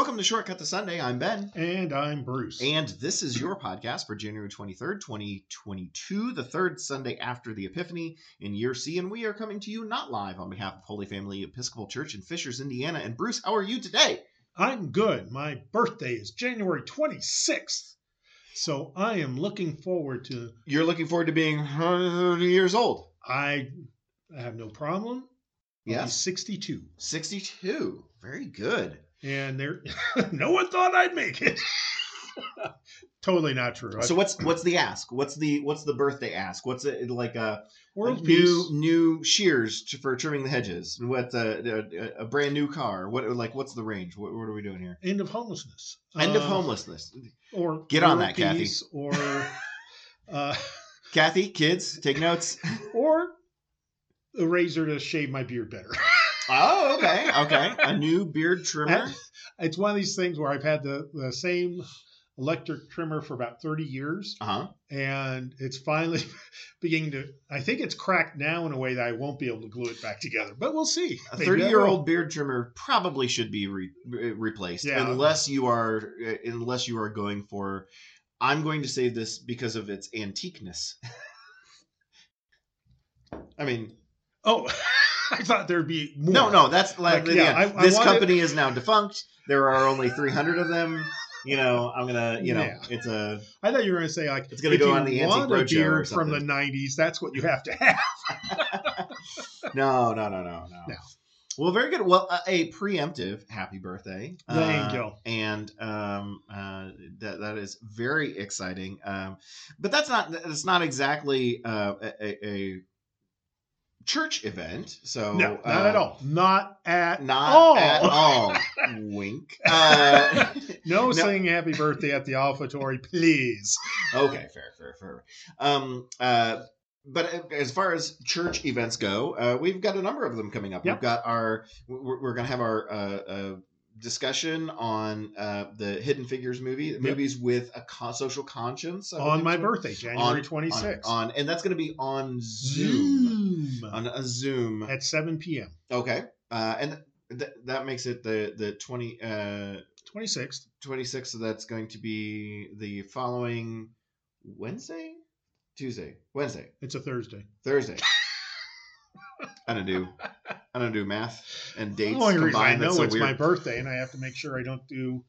Welcome to Shortcut to Sunday. I'm Ben. And I'm Bruce. And this is your podcast for January 23rd, 2022, the third Sunday after the Epiphany in year C. And we are coming to you not live on behalf of Holy Family Episcopal Church in Fishers, Indiana. And Bruce, how are you today? I'm good. My birthday is January 26th. So I am looking forward to. You're looking forward to being 100 years old. I have no problem. Yes. 62. 62. Very good. And there, no one thought I'd make it. totally not true. So what's what's the ask? What's the what's the birthday ask? What's it like a, a World new new shears to, for trimming the hedges? What a, a, a brand new car? What like what's the range? What, what are we doing here? End of homelessness. End of Uh, homelessness. Or Get on that, Kathy. Or, uh, Kathy, kids, take notes. or a razor to shave my beard better. Oh, okay, okay. A new beard trimmer. it's one of these things where I've had the, the same electric trimmer for about 30 years Uh huh. and it's finally beginning to I think it's cracked now in a way that I won't be able to glue it back together but we'll see A thirty-year-old beard trimmer probably should be re- re- replaced, Yeah. unless you are uh, unless you are going for. I'm going to say this because of its antiqueness. I mean, oh I thought there'd be more no, no, that's like, Like, yeah, I- I this wanted- company is now defunct. There are only 300 of them. You know, I'm gonna, you know, Yeah. it's a I thought you were going to say like It's gonna go on the Antique want a Roadshow or beard from the 90s that's what you have to have no, no, no, no, no. No. Well, very good. Well, a, a preemptive happy birthday. Thank Uh, you. And um, uh, that that is very exciting. Um, but that's not that's not exactly uh, a, a, a church event. So no not uh, at all not at Not all at all. Wink. Uh, no, No. saying happy birthday at the offertory please okay, fair, fair, fair. Um, uh, but as far as church events go, uh, we've got a number of them coming up. Yep. We've got our, we're, we're going to have our uh, uh, discussion on uh, the Hidden Figures movie, movies with a social conscience. On my birthday January On- 26th On, on, and that's going to be on Zoom. Zoom On a Zoom. at 7 p.m. Okay. Uh, and th- that makes it the the 20, uh, 26th 26th. So that's going to be the following Wednesday, Tuesday, Wednesday, it's a Thursday Thursday. I don't do I don't do math and dates The only reason I know so it's weird. my birthday, and I have to make sure I don't do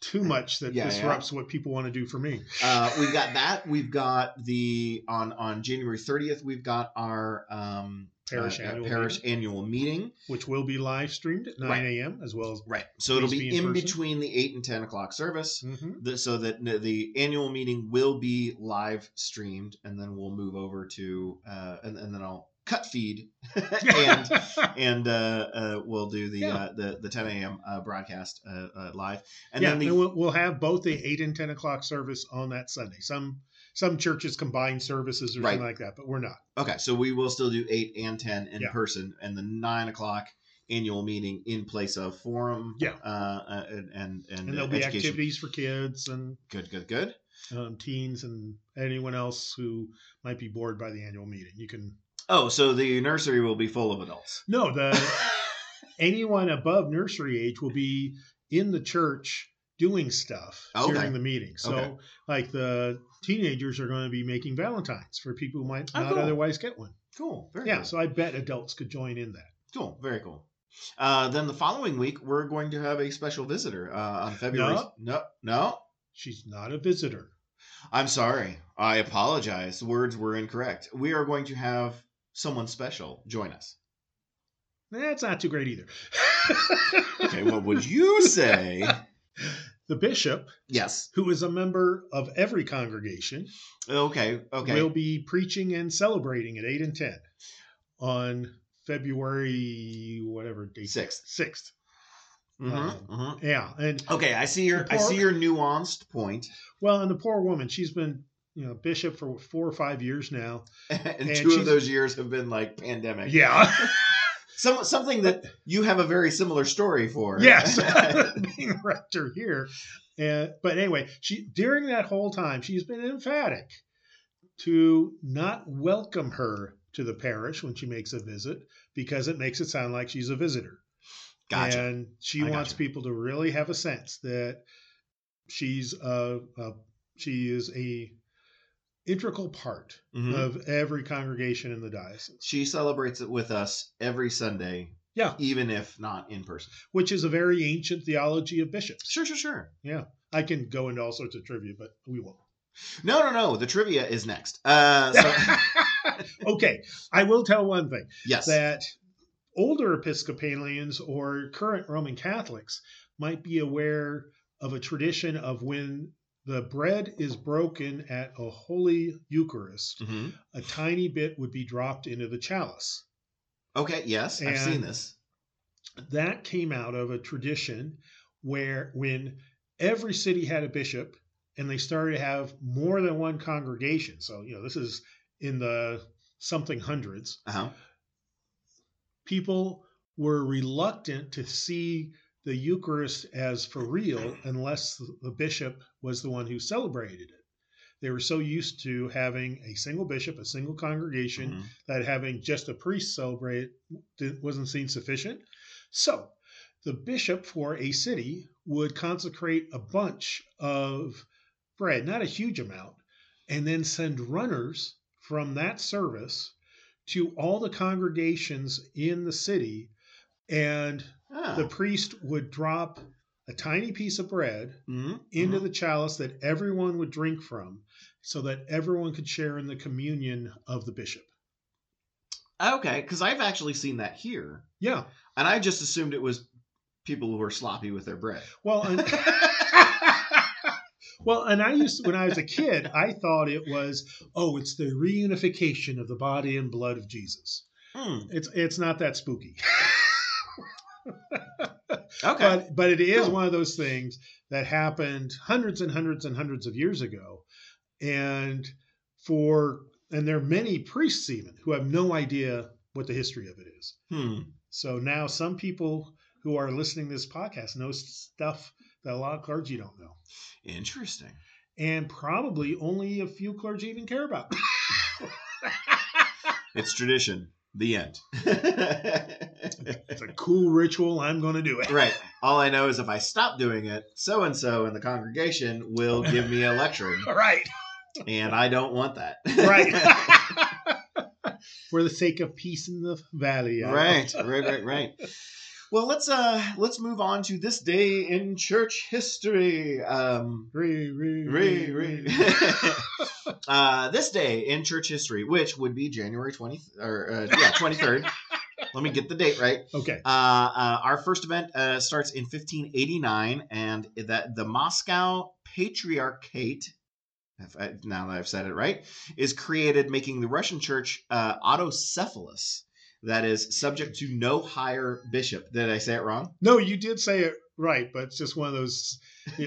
too much that Yeah, yeah. disrupts what people want to do for me. Uh, we've got that. We've got the on on January 30th. We've got our um, Parish uh, annual parish meeting, annual meeting. which will be live streamed at 9 Right. a.m. as well as. Right. So it'll be, in in, between the eight and ten o'clock service. Mhm. the, so that the, the annual meeting will be live streamed and then we'll move over to uh, and, and then i'll cut feed and and uh, uh, we'll do the Yeah. uh, the the 10 a.m uh, broadcast uh, live and yeah, then the and we'll, we'll have both the 8 and 10 o'clock service on that Sunday. Some some churches combine services or Right. something like that, but we're not. okay so we will still do 8 and 10 in Yeah. person and the 9 o'clock annual meeting in place of forum Yeah. uh, and and and, And there'll be activities for kids and good good good um, teens and anyone else who might be bored by the annual meeting. You can oh so the nursery will be full of adults No, the anyone above nursery age will be in the church doing stuff Okay. during the meeting. So, Okay. like the teenagers are going to be making Valentines for people who might Oh, not cool. otherwise get one. cool very Yeah, cool. so I bet adults could join in that. Cool, very cool. Uh, then the following week, we're going to have a special visitor uh, on February. No. no, no. She's not a visitor. I'm sorry. I apologize. The words were incorrect. We are going to have someone special join us. That's not too great either. Okay, what would you say? the bishop, yes. who is a member of every congregation, Okay. Okay. will be preaching and celebrating at 8 and 10 on February, whatever date. Sixth. 6th. Mhm, um, mhm. Yeah. And Okay, I see your The I see your nuanced point. Well, and the poor woman, she's been, you know, bishop for four or five years now. and, And two of those years have been like pandemic. Yeah. Some something that you have a very similar story for. yes. Being rector here. Uh, but anyway, she during that whole time, she's been emphatic to not welcome her to the parish when she makes a visit because it makes it sound like she's a visitor. Gotcha. And she I wants gotcha. people to really have a sense that she's a, a she is a integral part Mhm. of every congregation in the diocese, she celebrates it with us every Sunday, Yeah. even if not in person. which is a very ancient theology of bishops. Sure, sure, sure. Yeah. I can go into all sorts of trivia, but we won't. No, no, no. The trivia is next. Uh, so, okay, I will tell one thing yes. that older Episcopalians or current Roman Catholics might be aware of a tradition of when the bread is broken at a Holy Eucharist, hmm a tiny bit would be dropped into the chalice. Okay. Yes, I've seen this. That came out of a tradition where when every city had a bishop and they started to have more than one congregation. So, you know, this is in the something hundreds. Uh huh. people were reluctant to see the Eucharist as for real unless the bishop was the one who celebrated it. They were so used to having a single bishop, a single congregation, Mhm. that having just a priest celebrate wasn't seen sufficient. So the bishop for a city would consecrate a bunch of bread, not a huge amount, and then send runners from that service to all the congregations in the city. And Ah. the priest would drop a tiny piece of bread Mhm. into Mhm. the chalice that everyone would drink from so that everyone could share in the communion of the bishop. Okay, because I've actually seen that here, Yeah. and I just assumed it was people who were sloppy with their bread. Well, and, well, and I used when I was a kid, I thought it was oh, it's the reunification of the body and blood of Jesus. Hmm, It's it's not that spooky, Okay. but but it is Cool. one of those things that happened hundreds and hundreds and hundreds of years ago, and for and there are many priests even who have no idea what the history of it is. hmm. So now some people who are listening to this podcast know stuff that a lot of clergy don't know. Interesting. and probably only a few clergy even care about. It's tradition. The end. it's a cool ritual. I'm going to do it. right. All I know is if I stop doing it, so and so in the congregation will give me a lecture. Right. and I don't want that. Right. For the sake of peace in the valley. I- right. Right. Right. Right. Well, let's uh let's move on to this day in church history. Um, Re, re, Re, re. uh, this day in church history, which would be January 20th, or uh, yeah, 23rd. Let me get the date right. Okay. Uh, uh, our first event uh, starts in 1589, and that the Moscow Patriarchate, if I, now that I've said it right, is created, making the Russian Church uh, autocephalous. That is subject to no higher bishop. Did I say it wrong? No, you did say it right, but it's just one of those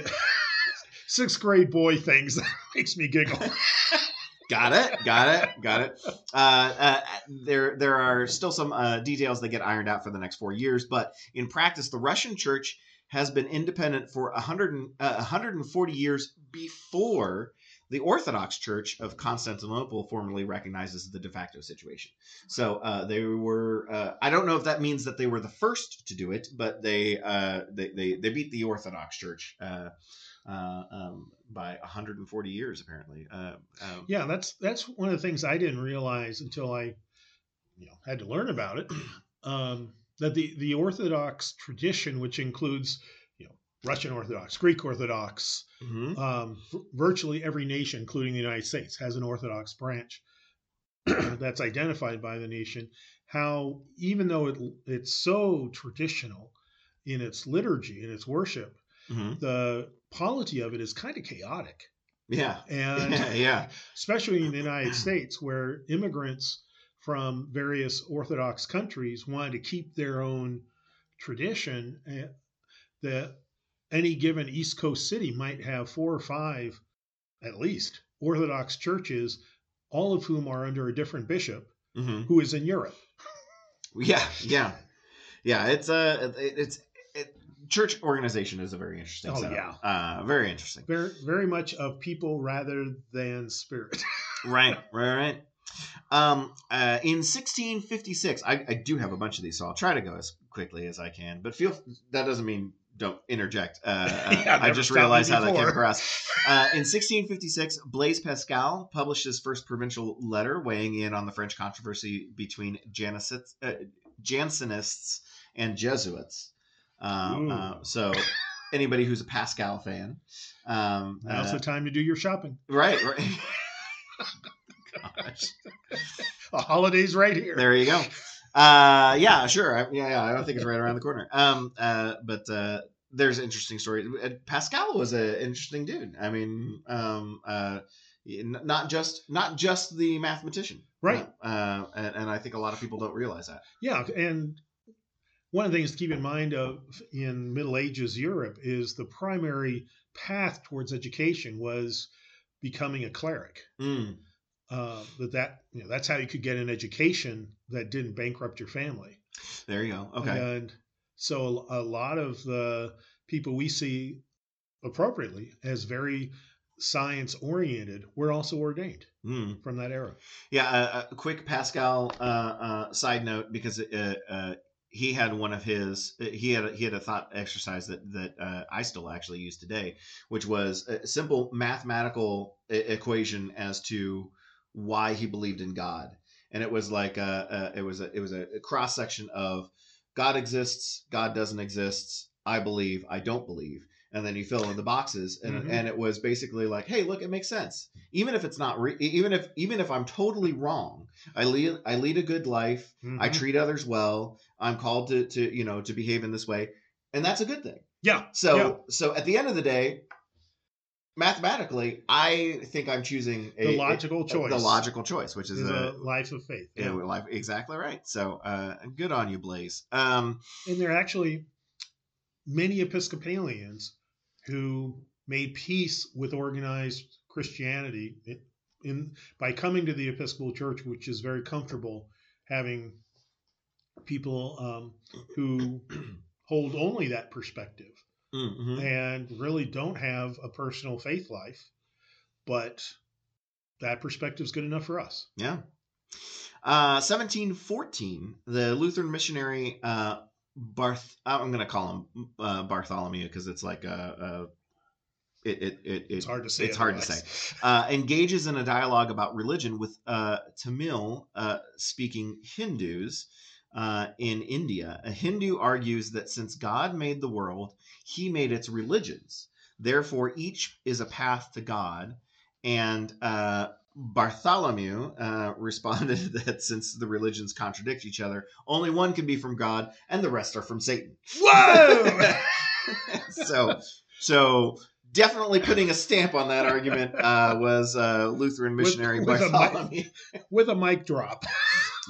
sixth grade boy things that makes me giggle. Got it. Got it. Got it. Uh, uh, there, there are still some uh, details that get ironed out for the next four years, but in practice, the Russian Church has been independent for 100 and, uh, 140 years before the Orthodox Church of Constantinople formally recognizes the de facto situation. So uh, they were. Uh, I don't know if that means that they were the first to do it, but they uh, they, they they beat the Orthodox Church. Uh, um, by 140 years, apparently. Uh, um, Yeah, that's that's one of the things I didn't realize until I, you know, had to learn about it. Um, that the the Orthodox tradition, which includes, you know, Russian Orthodox, Greek Orthodox, mhm. um, v- virtually every nation, including the United States, has an Orthodox branch that's identified by the nation. How even though it it's so traditional in its liturgy and its worship, Mhm. the polity of it is kind of chaotic. Yeah. And yeah. especially in the United States, where immigrants from various Orthodox countries wanted to keep their own tradition, eh, that any given East Coast city might have four or five, at least, Orthodox churches, all of whom are under a different bishop hmm who is in Europe. Yeah. Yeah. Yeah. It's a it's it, church organization is a very interesting. Oh, setup. Uh, very interesting. Very, very much of people rather than spirit. right. Right. Right. Um, uh, in 1656, I, I do have a bunch of these, so I'll try to go as quickly as I can. But feel that doesn't mean don't interject. Uh, uh, Yeah, I just realized how that came across. Uh, in 1656, Blaise Pascal published his first provincial letter weighing in on the French controversy between uh, Jansenists and Jesuits. Uh, uh, so, anybody who's a Pascal fan, um, Now's uh, the time to do your shopping. right, right. Gosh. The holidays right here. There you go. Uh, yeah, sure. I, yeah, yeah. I don't think it's right around the corner. Um, uh, but uh, there's interesting stories. Uh, Pascal was an interesting dude. I mean, um, uh, not just not just the mathematician, Right. Uh, and, and I think a lot of people don't realize that. Yeah, and one of the things to keep in mind of in Middle Ages Europe is the primary path towards education was becoming a cleric. Mm, Uh, that that you know that's how you could get an education that didn't bankrupt your family. there you go. Okay. And so a, a lot of the people we see appropriately as very science oriented were also ordained Mm. from that era. Yeah, a, a quick Pascal uh, uh, side note because uh, uh, he had one of his he had a, he had a thought exercise that that uh, I still actually use today, which was a simple mathematical equation as to why he believed in God, and it was like a, a it was a it was a cross section of God exists, God doesn't exist, I believe, I don't believe. And then you fill in the boxes, and, Mhm. and it was basically like, "Hey, look, it makes sense even if it's not re- even if even if i'm totally wrong i lead i lead a good life i Mhm. treat others well i'm called to to you know to behave in this way and that's a good thing yeah. so yeah. so at the end of the day mathematically i think i'm choosing a, the logical a- choice the logical choice which is, is a, a life of faith. yeah, life exactly right so uh good on you Blaise um And there are actually many Episcopalians who made peace with organized Christianity in, in by coming to the Episcopal Church, which is very comfortable having people um, who hold only that perspective mhm. and really don't have a personal faith life, but that perspective is good enough for us. Yeah. Uh, 1714, the Lutheran missionary uh, Barth. I'm going to call him uh, Bartholomew because it's like a. a it, it, it, It's hard to say. It's hard to say. Uh, engages in a dialogue about religion with uh, Tamil uh, speaking Hindus uh, in India. A Hindu argues that since God made the world, he made its religions. Therefore, each is a path to God. And uh, Bartholomew uh, responded that since the religions contradict each other, only one can be from God, and the rest are from Satan. Whoa! so, so definitely putting a stamp on that argument uh, was uh, Lutheran With- missionary with a Bartholomew. With a mic drop.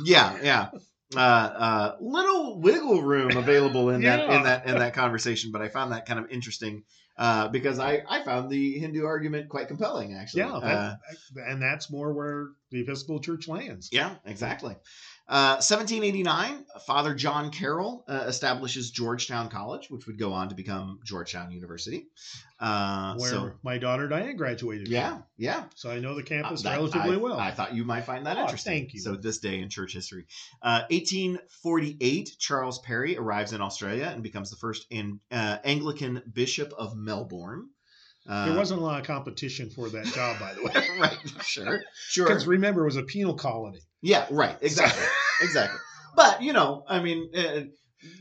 yeah, yeah. Uh, uh, little wiggle room available in that in that in that conversation, but I found that kind of interesting uh, because I I found the Hindu argument quite compelling actually. Yeah, Uh, that, and that's more where the Episcopal Church lands. Yeah, exactly. Uh, 1789, Father John Carroll uh, establishes Georgetown College, which would go on to become Georgetown University. Uh, where so, my daughter Diane graduated. yeah, from. yeah. So I know the campus Uh, that- relatively I, well. I thought you might find that Oh, interesting. thank you. So this day in church history, uh, 1848, Charles Perry arrives in Australia and becomes the first in, uh, Anglican Bishop of Melbourne. Uh, there wasn't a lot of competition for that job, by the way. right, sure, sure. Because remember, it was a penal colony. Yeah, right, exactly. exactly. But you know, I mean, uh,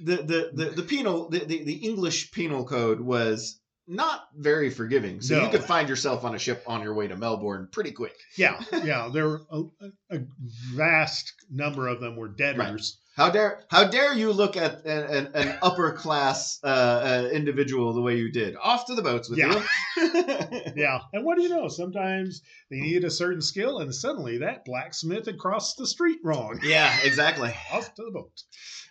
the, the the the penal the, the, the English penal code was not very forgiving, so you could find yourself on a ship on your way to Melbourne pretty quick. Yeah, yeah. There were a, a vast number of them were debtors. How dare how dare you look at an, an, an upper class uh, uh, individual the way you did? Off to the boats with Yeah. you. Yeah, and what do you know? Sometimes they need a certain skill, and suddenly that blacksmith had crossed the street wrong. yeah, exactly. Off to the boat.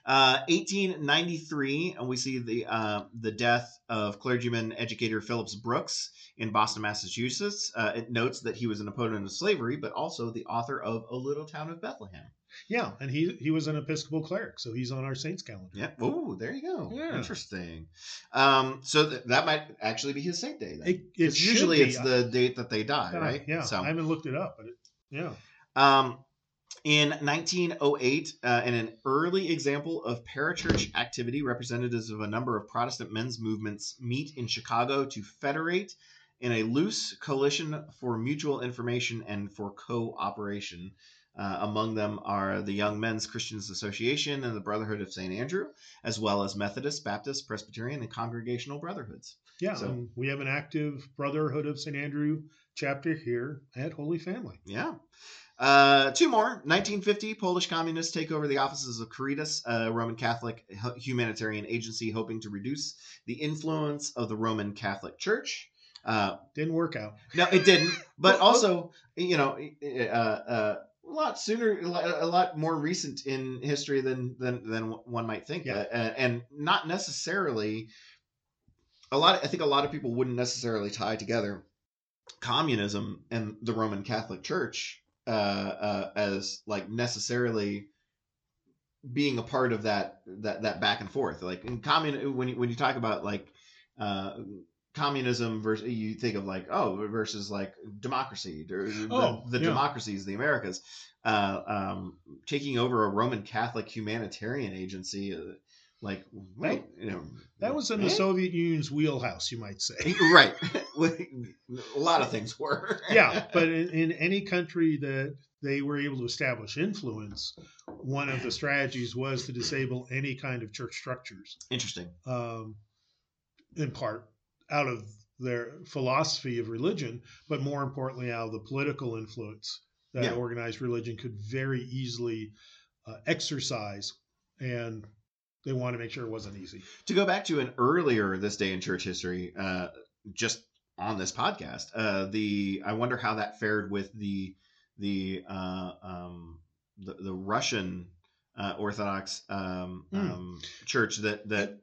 Uh, 1893, and we see the uh, the death of clergyman educator Phillips Brooks in Boston, Massachusetts. Uh, it notes that he was an opponent of slavery, but also the author of A Little Town of Bethlehem. Yeah, and he he was an Episcopal cleric, so he's on our saints calendar. Yeah. Oh, there you go. Yeah. Interesting. Um, so th- that might actually be his saint day. Then. It, it it's usually be. it's the date that they die, Uh, right? Yeah, So I haven't looked it up, but it, yeah, Um, In 1908, uh, in an early example of parachurch activity, representatives of a number of Protestant men's movements meet in Chicago to federate in a loose coalition for mutual information and for cooperation. Uh, among them are the Young Men's Christians Association and the Brotherhood of St. Andrew, as well as Methodist, Baptist, Presbyterian, and Congregational Brotherhoods. Yeah, So- we have an active Brotherhood of St. Andrew chapter here at Holy Family. Yeah. Uh, two more. 1950, Polish communists take over the offices of Caritas, a Roman Catholic humanitarian agency hoping to reduce the influence of the Roman Catholic Church. Uh, Didn't work out. no, it didn't. But also, you know, uh, uh, a lot sooner, a lot more recent in history than than than one might think, Yeah. uh, and not necessarily. A lot, I think, a lot of people wouldn't necessarily tie together communism and the Roman Catholic Church uh, uh, as like necessarily being a part of that that that back and forth. Like in commun, when you, when you talk about like uh, communism versus you think of like oh versus like democracy the, Oh, the yeah. democracies the americas uh, um, taking over a roman catholic humanitarian agency uh, like wait you know That was in eh? the Soviet Union's wheelhouse, you might say. right a lot of things were yeah, but in, in any country that they were able to establish influence, one of the strategies was to disable any kind of church structures, interesting um, in part out of their philosophy of religion, but more importantly, out of the political influence that Yeah. organized religion could very easily uh, exercise. And they wanted to make sure it wasn't easy. to go back to an earlier this day in church history, uh, just on this podcast, uh, the I wonder how that fared with the the uh, um, the, the Russian uh, Orthodox um, Hmm. um, church that that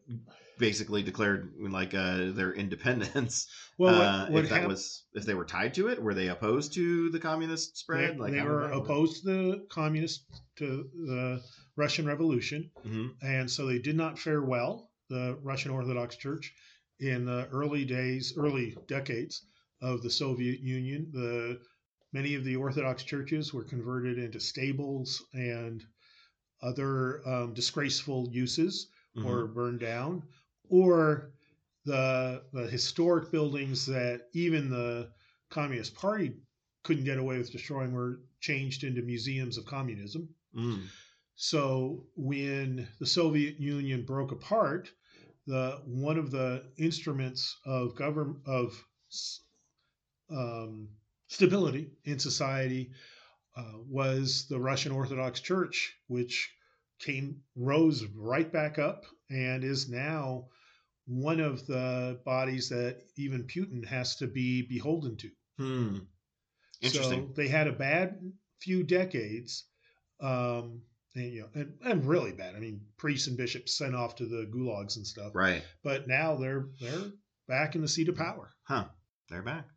basically declared like uh, their independence. Well, what, uh, if that was if they were tied to it, were they opposed to the communist They, spread? like they were opposed to the communist to the Russian Revolution, Mhm. and so they did not fare well. The Russian Orthodox Church in the early days, early decades of the Soviet Union, the many of the Orthodox churches were converted into stables and other um, disgraceful uses Mhm. or burned down, or the the historic buildings that even the Communist Party couldn't get away with destroying were changed into museums of communism. Mm. So when the Soviet Union broke apart, the one of the instruments of government of um, stability in society uh, was the Russian Orthodox Church, which came rose right back up and is now one of the bodies that even Putin has to be beholden to. Hmm. Interesting. So they had a bad few decades, um, and, you know, and, and really bad. I mean, priests and bishops sent off to the gulags and stuff. right. But now they're they're back in the seat of power Huh. They're back.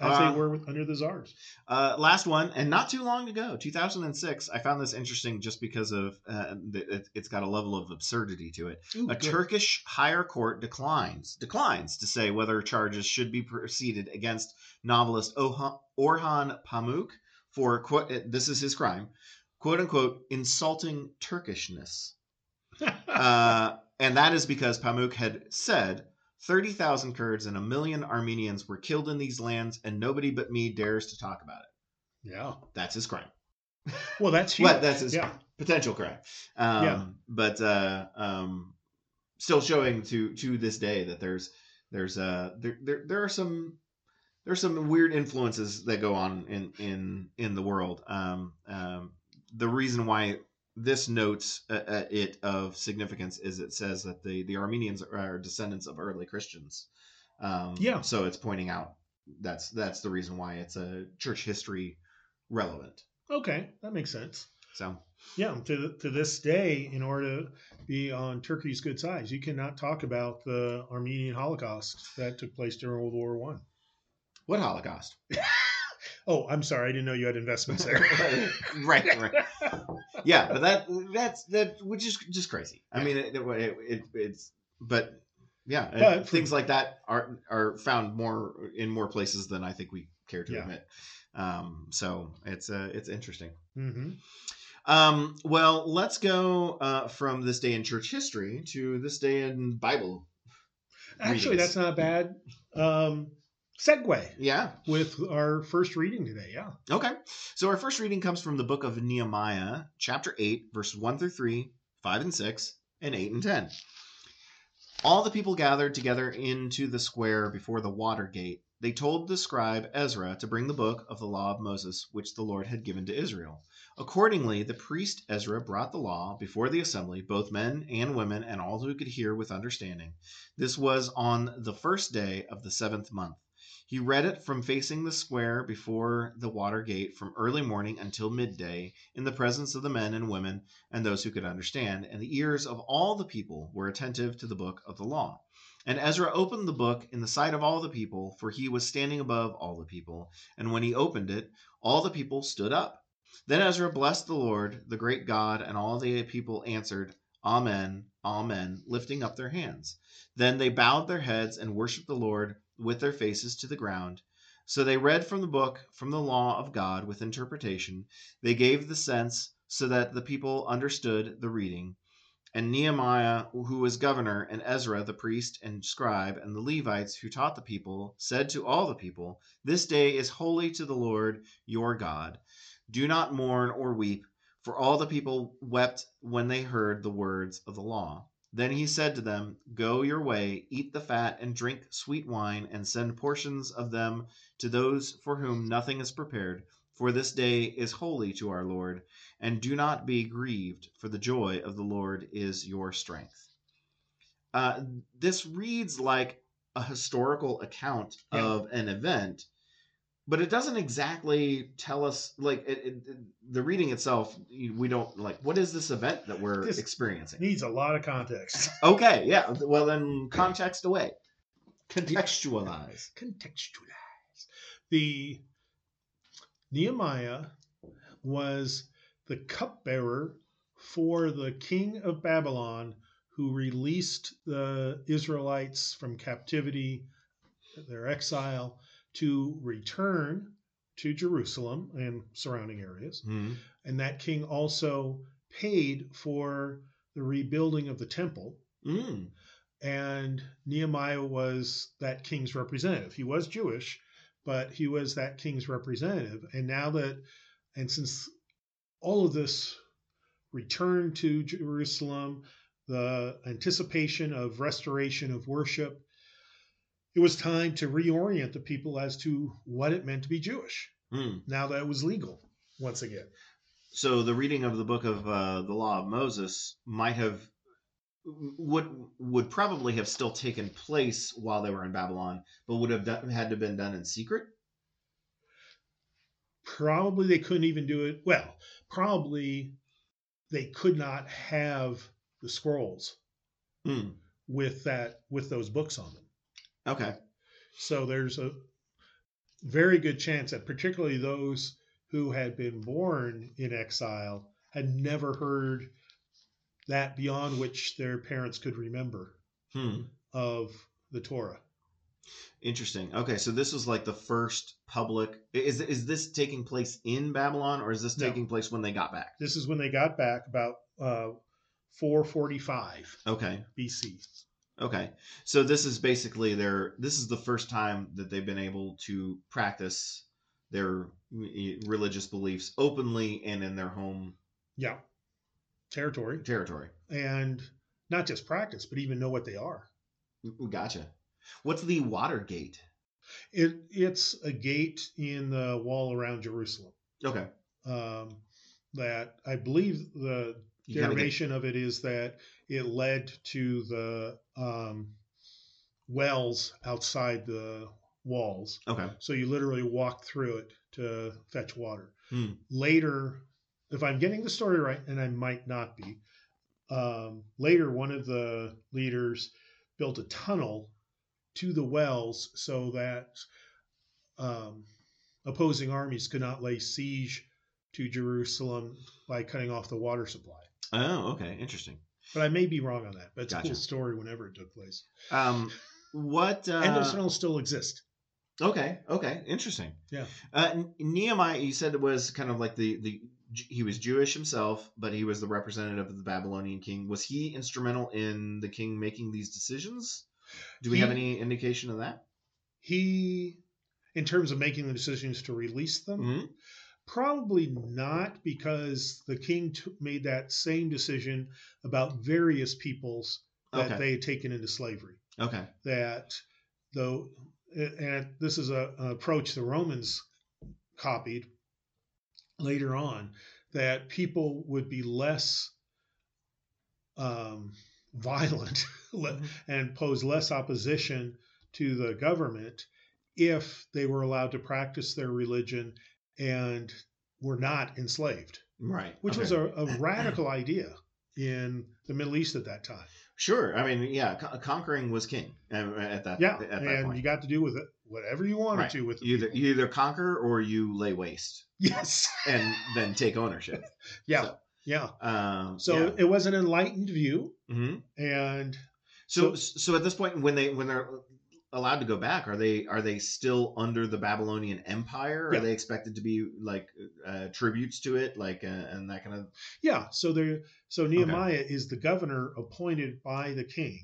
as Uh, they were with, under the czars. Uh, last one, and not too long ago, 2006. I found this interesting just because of uh, it, it's got a level of absurdity to it. Ooh, A good. Turkish higher court declines declines to say whether charges should be proceeded against novelist Orhan Pamuk for quote. This is his crime, quote unquote, insulting Turkishness. Uh, and that is because Pamuk had said 30,000 Kurds and a million Armenians were killed in these lands, and nobody but me dares to talk about it. yeah. That's his crime. Well, that's huge. What? That's his yeah. potential crime. Um, Yeah. But uh, um, still showing to to this day that there's there's uh there there, there are some there's some weird influences that go on in in in the world. Um, um, the reason why this notes uh, uh, it of significance is it says that the the Armenians are descendants of early Christians. Um, Yeah. So it's pointing out that's that's the reason why it's a church history relevant. Okay, that makes sense. So Yeah, to to this day, in order to be on Turkey's good side, you cannot talk about the Armenian Holocaust that took place during World War One. what Holocaust? Oh, I'm sorry, I didn't know you had investments there. right, right. Yeah, but that that's that which is just crazy. I mean, it, it, it it's but yeah, But things like that are are found more in more places than I think we care to Yeah. admit. Um, so it's uh, it's interesting. hmm Um, well, let's go uh, from this day in church history to this day in Bible. Actually, Readings. that's not bad um, segue Yeah. with our first reading today. Yeah. Okay. So our first reading comes from the book of Nehemiah, chapter 8, verses 1 through 3, 5 and 6, and 8 and 10. All the people gathered together into the square before the water gate. They told the scribe Ezra to bring the book of the law of Moses, which the Lord had given to Israel. Accordingly, the priest Ezra brought the law before the assembly, both men and women, and all who could hear with understanding. This was on the first day of the seventh month. He read it from facing the square before the water gate from early morning until midday, in the presence of the men and women and those who could understand, and the ears of all the people were attentive to the book of the law. And Ezra opened the book in the sight of all the people, for he was standing above all the people. And when he opened it, all the people stood up. Then Ezra blessed the Lord, the great God, and all the people answered, Amen, Amen, lifting up their hands. Then they bowed their heads and worshiped the Lord with their faces to the ground. So they read from the book, from the law of God, with interpretation. They gave the sense so that the people understood the reading. And Nehemiah, who was governor, and Ezra, the priest and scribe, and the Levites who taught the people, said to all the people, This day is holy to the Lord your God. Do not mourn or weep, for all the people wept when they heard the words of the law. Then he said to them, Go your way, eat the fat, and drink sweet wine, and send portions of them to those for whom nothing is prepared. For this day is holy to our Lord. And do not be grieved, for the joy of the Lord is your strength. Uh, this reads like a historical account Yeah. of an event, but it doesn't exactly tell us like it, it, the reading itself. We don't like what is this event that we're This- experiencing. Needs a lot of context. Okay, yeah. Well, then context away. Contextualize. Contextualize. The Nehemiah was the cupbearer for the king of Babylon who released the Israelites from captivity, their exile, to return to Jerusalem and surrounding areas. Hmm. And that king also paid for the rebuilding of the temple. Mm. And Nehemiah was that king's representative. He was Jewish, but he was that king's representative. And now that, and since all of this return to Jerusalem, the anticipation of restoration of worship, it was time to reorient the people as to what it meant to be Jewish. Hmm. Now that it was legal once again. So the reading of the book of uh, the Law of Moses might have would would probably have still taken place while they were in Babylon, but would have done, had to been done in secret. probably they couldn't even do it well probably they could not have the scrolls Hmm. with that with those books on them Okay. so there's a very good chance that particularly those who had been born in exile had never heard that beyond which their parents could remember Hmm. of the torah Interesting. Okay, so this was like the first public. Is is this taking place in Babylon, or is this No. taking place when they got back? this is when they got back about uh, 445 Okay. bc Okay. So this is basically their. This is the first time that they've been able to practice their eh, religious beliefs openly and in their home yeah territory territory. and not just practice, but even know what they are. Gotcha. What's the Watergate? It it's a gate in the wall around Jerusalem. Okay. Um, that I believe the derivation of it is that it led to the um, wells outside the walls. Okay. So you literally walk through it to fetch water. Hmm. Later, if I'm getting the story right, and I might not be, um, later one of the leaders built a tunnel to the wells so that um, opposing armies could not lay siege to Jerusalem by cutting off the water supply. Oh, okay. Interesting. But I may be wrong on that. But it's a cool story whenever it took place. Um, what? Uh, and those tunnels still exist. Okay. Okay. Interesting. Yeah. Uh, Nehemiah, you said it was kind of like the the he was Jewish himself, but he was the representative of the Babylonian king. Was he instrumental in the king making these decisions? Do we have any indication of that? He, in terms of making the decisions to release them, Mhm. Probably not because the king t- made that same decision about various peoples that Okay. they had taken into slavery. Okay. That though, and this is a, an approach the Romans copied later on, that people would be less um, violent Mhm. and pose less opposition to the government if they were allowed to practice their religion and were not enslaved, Right. which okay. was a, a radical idea in the Middle East at that time. Sure. I mean, yeah, co- conquering was king at that Yeah, at that and point. you got to do with it whatever you wanted Right. to with the You either people. you either conquer or you lay waste Yes. and then take ownership. Yeah. So, yeah. um, So yeah. it was an enlightened view, Mhm. and So, so at this point, when they when they're allowed to go back, are they are they still under the Babylonian Empire? Are they expected to be like uh, tributes to it, like uh, and that kind of? yeah. So there. So Nehemiah is the governor appointed by the king,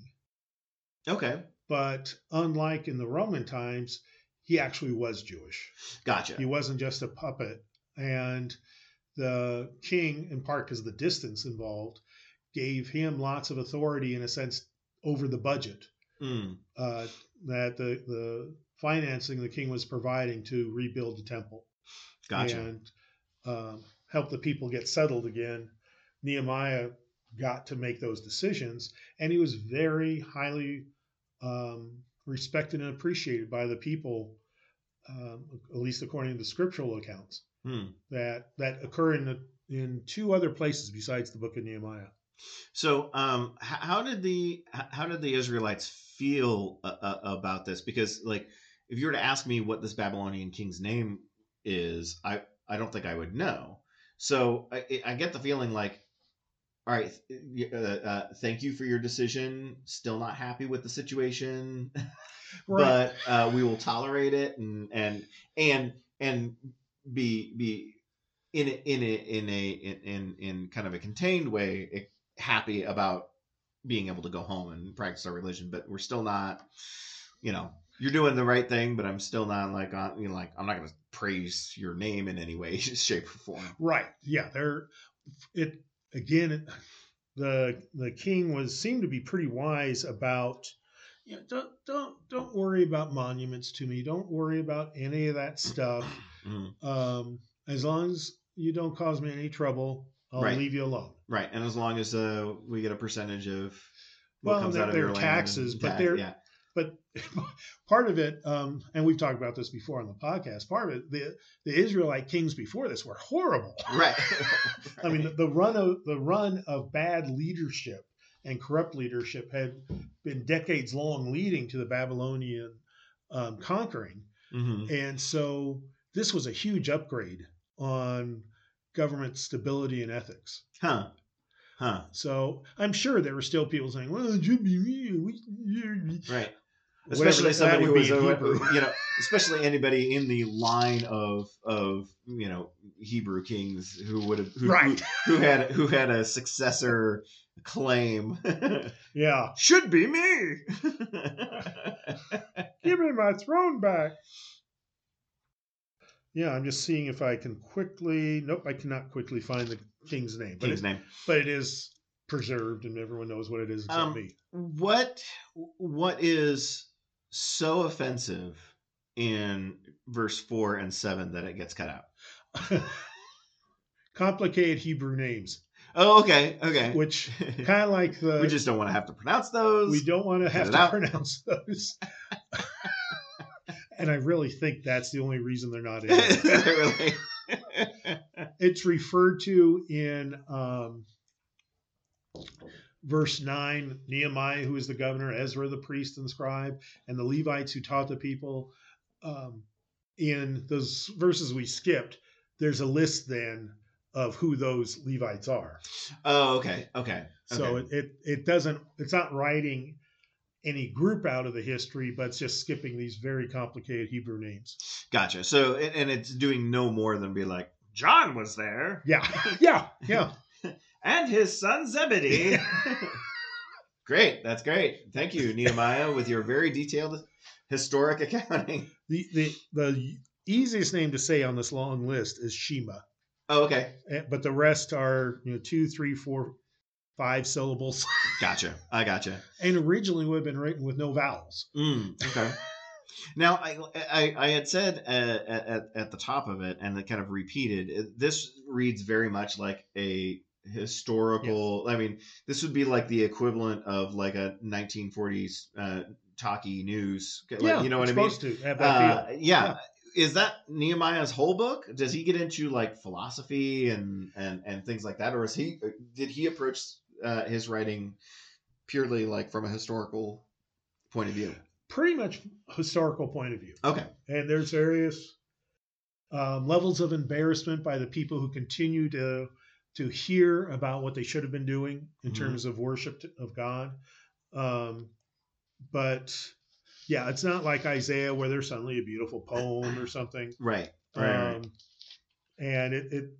Okay, but unlike in the Roman times, he actually was Jewish. gotcha. He wasn't just a puppet. And the king, in part because of the distance involved, gave him lots of authority, in a sense, over the budget Mm, uh, that the, the financing the king was providing to rebuild the temple gotcha. and um, help the people get settled again. Nehemiah got to make those decisions, and he was very highly um, respected and appreciated by the people, um, at least according to the scriptural accounts Hmm. that that occur in the, in two other places besides the book of Nehemiah. So, um, how did the how did the Israelites feel uh, uh, about this? Because, like, if you were to ask me what this Babylonian king's name is, I I don't think I would know. So, I, I get the feeling like, all right, uh, uh, thank you for your decision. Still not happy with the situation, but uh, we will tolerate it and and and and be be in a, in a in a in in, in kind of a contained way happy about being able to go home and practice our religion but we're still not you know you're doing the right thing but i'm still not like on you know like i'm not going to praise your name in any way shape or form Right. Yeah. There. It again. The the king was seemed to be pretty wise about. You know, don't don't don't worry about monuments to me. Don't worry about any of that stuff. Mhm. Um, as long as you don't cause me any trouble, I'll Right. leave you alone. right and as long as uh we get a percentage of what Well, comes out of your taxes, but they're- yeah But part of it, um, and we've talked about this before on the podcast. Part of it, the the Israelite kings before this were horrible. right I mean, the, the run of the run of bad leadership and corrupt leadership had been decades long, leading to the Babylonian um, conquering, Mhm. and so this was a huge upgrade on government stability and ethics. huh huh So I'm sure there were still people saying, "Well, it should be me." we- you-" right especially somebody who was a, you know especially anybody in the line of of you know hebrew kings who would have who, Right. who, who had who had a successor claim Yeah, should be me give me my throne back. Yeah, I'm just seeing if I can quickly. Nope, I cannot quickly find the king's name, but king's it, name but it is preserved, and everyone knows what it is except Um, me. what what is so offensive in verse 4 and 7 that it gets cut out Complicated Hebrew names, oh okay okay which kind of like the we just don't want to have to pronounce those we don't want to have to out. pronounce those. and I really think that's the only reason they're not in. really? It's referred to in um, verse 9 nehemiah who is the governor ezra the priest and scribe and the levites who taught the people um, in those verses we skipped there's a list then of who those levites are. Oh okay okay so it, it it doesn't it's not writing any group out of the history but it's just skipping these very complicated hebrew names Gotcha. So, and and it's doing no more than be like John was there, Yeah, yeah, yeah. and his son Zebedee. great, that's great. Thank you, Nehemiah, with your very detailed historic accounting. The the the easiest name to say on this long list is Shema, Oh, okay, Eh, but the rest are you know two, three, four, five syllables, gotcha. I gotcha. and originally would have been written with no vowels. Mm, okay. Now, I, I, I had said uh, at, at the top of it, and it kind of repeated, uh, this reads very much like a historical. I mean, this would be like the equivalent of like a 1940s uh, talkie news. Like, yeah, you know what I mean? Supposed to have that Uh, feel. yeah. Is that Nehemiah's whole book? Does he get into like philosophy and and and things like that, or is he did he approach uh, his writing purely like from a historical point of view? Pretty much historical point of view. Okay. and there's various um, levels of embarrassment by the people who continue to to hear about what they should have been doing in Mhm. terms of worship of God. Um, but yeah, it's not like Isaiah where there's suddenly a beautiful poem or something. Right. Right. Um, and it it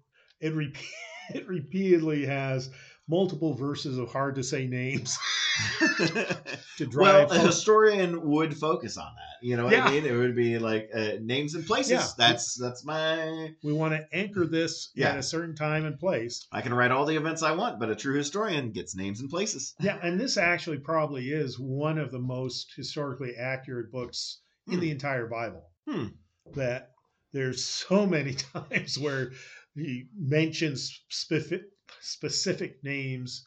it, repeat, it repeatedly has multiple verses of hard to say names to well, drive. a historian would focus on that. You know what Yeah. I mean? It would be like uh, names and places. Yeah. That's that's my. we want to anchor this Yeah. at a certain time and place. I can write all the events I want, but a true historian gets names and places. Yeah, and this actually probably is one of the most historically accurate books in Hmm. the entire Bible. Hmm. That there's so many times where he mentions specific specific names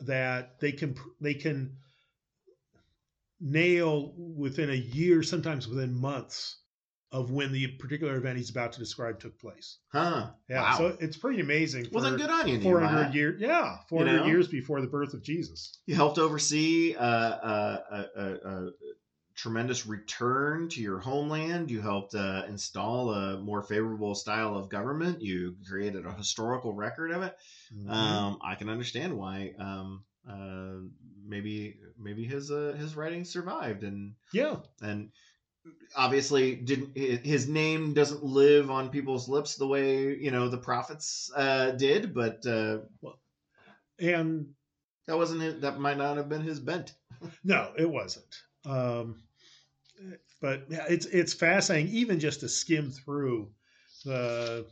that they can they can nail within a year, sometimes within months of when the particular event he's about to describe took place. Huh. Yeah, Wow. so it's pretty amazing. well, then good on you, 400 Nehemiah. years, yeah, 400 know? years before the birth of Jesus. You helped oversee uh, uh, a, a, a tremendous return to your homeland. You helped uh, install a more favorable style of government. You created a historical record of it. Mhm. Um, I can understand why. Um, uh, maybe maybe his uh, his writing survived, and yeah, and obviously didn't his name doesn't live on people's lips the way you know the prophets uh, did, but uh, and that wasn't it. That might not have been his bent. no, it wasn't. Um, but yeah, it's it's fascinating, even just to skim through the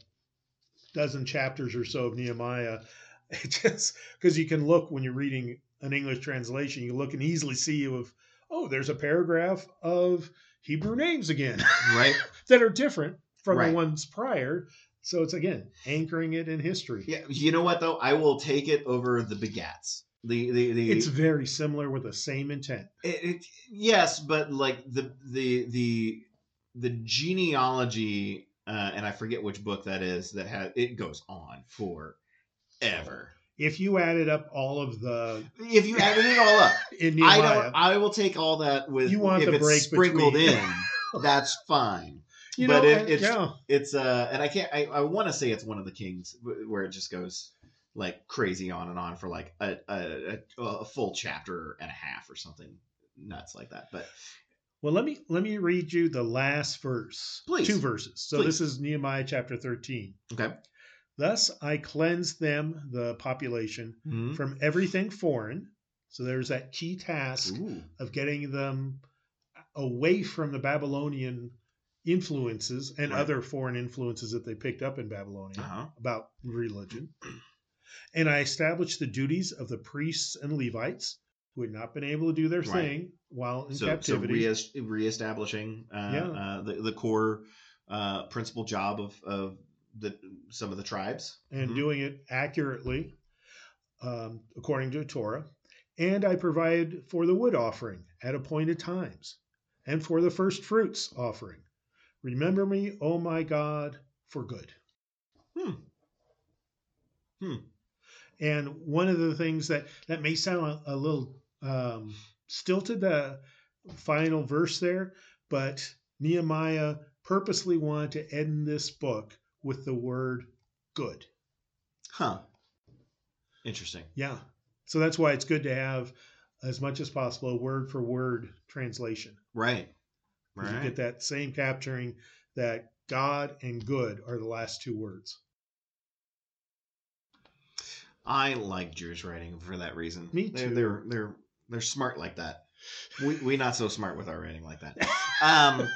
dozen chapters or so of Nehemiah. It just because you can look when you're reading an English translation, you look and easily see of oh, there's a paragraph of Hebrew names again Right. that are different from Right. the ones prior. So it's again anchoring it in history. Yeah, you know what though? I will take it over the begats. The the the It's very similar with the same intent. it, it- yes, but like the the the the genealogy, uh, and I forget which book that is. That has it goes on forever. If you added up all of the If you added it all up, in I don't. I will take all that with. You want if the it's break sprinkled between- in. That's fine. you but know, it- it's- yeah, It's uh, and I can't. I, I want to say it's one of the kings where it just goes like crazy on and on for like a a, a, a full chapter and a half or something nuts like that. But Well, let me let me read you the last verse. Please. Two verses. So Please. this is Nehemiah chapter 13. okay. Thus I cleansed them, the population, Mhm. from everything foreign. So there's that key task Ooh. of getting them away from the Babylonian influences and Right. other foreign influences that they picked up in Babylonia Uh-huh. about religion. And I established the duties of the priests and Levites who had not been able to do their Right. thing while in So, so captivity. re- reestablishing uh, Yeah. uh, the the core uh, principal job of of the some of the tribes and Mhm. doing it accurately um, according to Torah. And I provide for the wood offering at appointed times and for the first fruits offering. Remember me, O my God, for good. Hmm. Hmm. And one of the things that that may sound a, a little um, stilted, the final verse there, but Nehemiah purposely wanted to end this book with the word good. Huh. Interesting. Yeah. So that's why it's good to have as much as possible a word for word translation. right? You get that same capturing that God and good are the last two words. I like Jewish writing for that reason. Me They're too. they're they're, they're smart like that. We we not so smart with our writing like that. Um,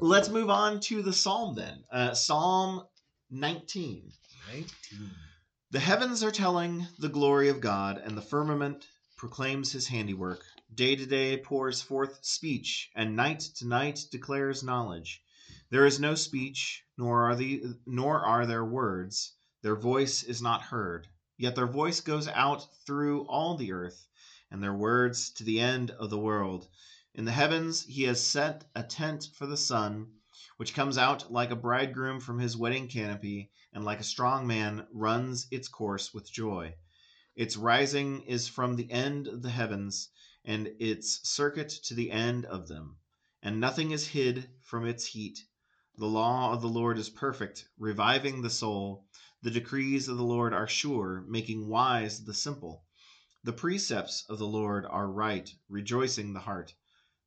let's move on to the psalm then. Uh, psalm 19. 19. The heavens are telling the glory of God, and the firmament proclaims his handiwork. Day to day pours forth speech, and night to night declares knowledge. There is no speech, nor are the nor are there words. Their voice is not heard. Yet their voice goes out through all the earth, and their words to the end of the world. In the heavens he has set a tent for the sun, which comes out like a bridegroom from his wedding canopy, and like a strong man runs its course with joy. Its rising is from the end of the heavens, and its circuit to the end of them, and nothing is hid from its heat. The law of the Lord is perfect, reviving the soul. The decrees of the Lord are sure, making wise the simple. The precepts of the Lord are right, rejoicing the heart.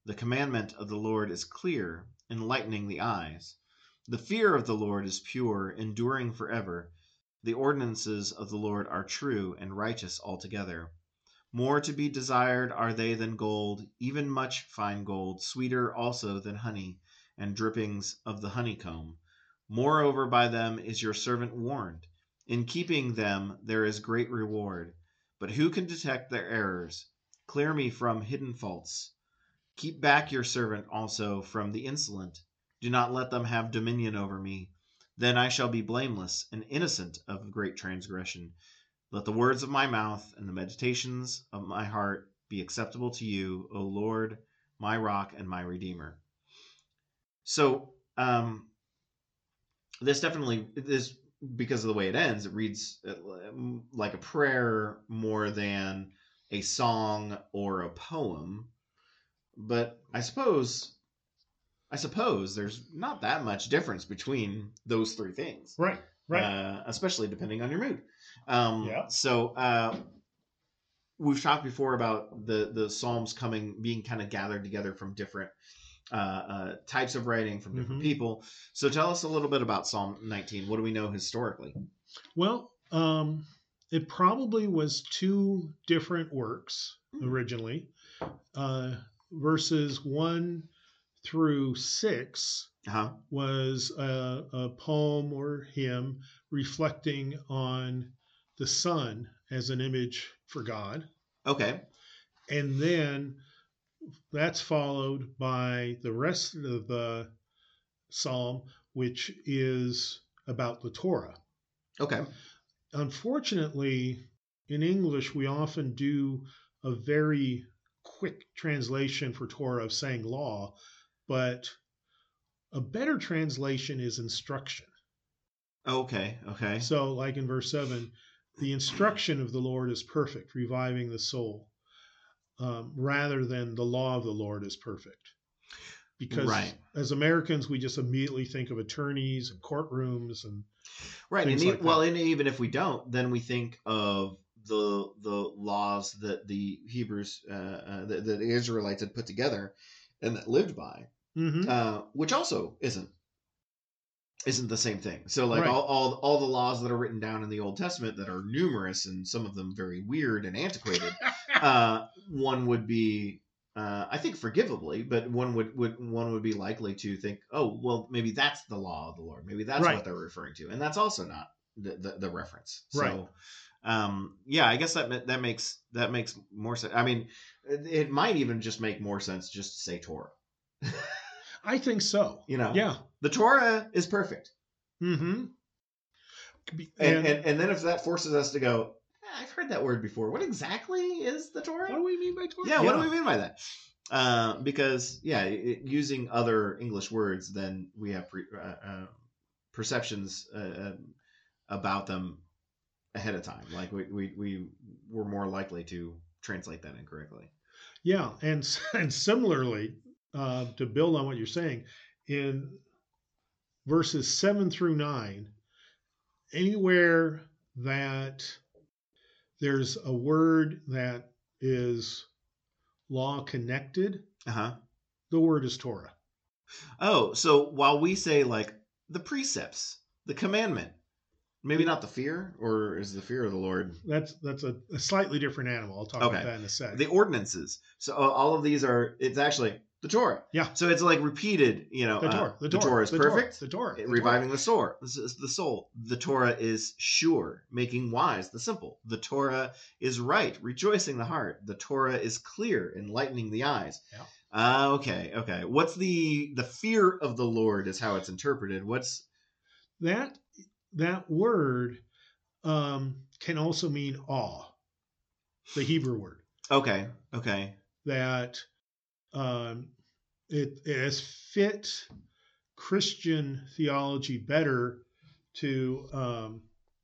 The commandment of the Lord is clear, enlightening the eyes. The fear of the Lord is pure, enduring forever. The ordinances of the Lord are true and righteous altogether. More to be desired are they than gold, even much fine gold, sweeter also than honey, and drippings of the honeycomb. Moreover, by them is your servant warned. In keeping them there is great reward. But who can detect their errors? Clear me from hidden faults. Keep back your servant also from the insolent. Do not let them have dominion over me. Then I shall be blameless and innocent of great transgression. Let the words of my mouth and the meditations of my heart be acceptable to you, O Lord, my rock and my redeemer. So, um, this definitely this because of the way it ends, it reads uh, like a prayer more than a song or a poem. But I suppose, I suppose there's not that much difference between those three things, Right. Right. uh, especially depending on your mood. Um, Yeah. So uh, we've talked before about the the psalms coming, being kind of gathered together from different uh, uh, types of writing from different Mhm. people. So tell us a little bit about Psalm 19. What do we know historically? Well, um, it probably was two different works Hmm. originally. Uh, verses one through six Uh-huh. was a, a poem or hymn reflecting on the sun as an image for God. Okay. And then that's followed by the rest of the psalm, which is about the Torah. Okay. Unfortunately, in English, we often do a very quick translation for Torah of saying law, but a better translation is instruction. Okay. Okay. So, like in verse 7, the instruction of the Lord is perfect, reviving the soul, um, rather than the law of the Lord is perfect. Because Right. as Americans, we just immediately think of attorneys and courtrooms and Right. And e- like well, and even if we don't, then we think of the the laws that the Hebrews, uh, uh, that, that the Israelites had put together and that lived by, Mhm. uh, which also isn't isn't the same thing. So like Right. all, all all the laws that are written down in the Old Testament that are numerous and some of them very weird and antiquated, uh, one would be. Uh, I think forgivably, but one would, would one would be likely to think, oh, well, maybe that's the law of the Lord. Maybe that's Right. what they're referring to, and that's also not the, the, the reference. So, Right. um, yeah, I guess that that makes that makes more sense. I mean, it, might even just make more sense just to say Torah. I think so. You know, Yeah. the Torah is perfect, Mm-hmm. and, and and then if that forces us to go, "Ah, I've heard that word before. What exactly is the Torah? what do we mean by Torah? Yeah, what do we mean by that? Uh, because yeah, it, using other English words, then we have pre, uh, uh, perceptions uh, uh, about them ahead of time. Like we, we we were more likely to translate that incorrectly. Yeah, and and similarly, uh, to build on what you're saying, in verses seven through nine, anywhere that there's a word that is law connected, Uh huh. the word is Torah. Oh, so while we say like the precepts, the commandment, Maybe not the fear, or is the fear of the Lord That's that's a, a slightly different animal. I'll talk Okay. about that in a sec. the ordinances? So uh, all of these are. It's actually the Torah. Yeah. So it's like repeated. You know, the uh, Torah. The the Torah. Torah is the Torah, perfect. The Torah. the reviving the soul. This is the soul. The Torah is sure, making wise the simple. The Torah is right, rejoicing the heart. The Torah is clear, enlightening the eyes. Yeah. Ah, okay, okay. What's the the fear of the Lord is how it's interpreted. What's That that word um, can also mean awe. The Hebrew word okay, okay. that um, it, it has fit Christian theology better to um,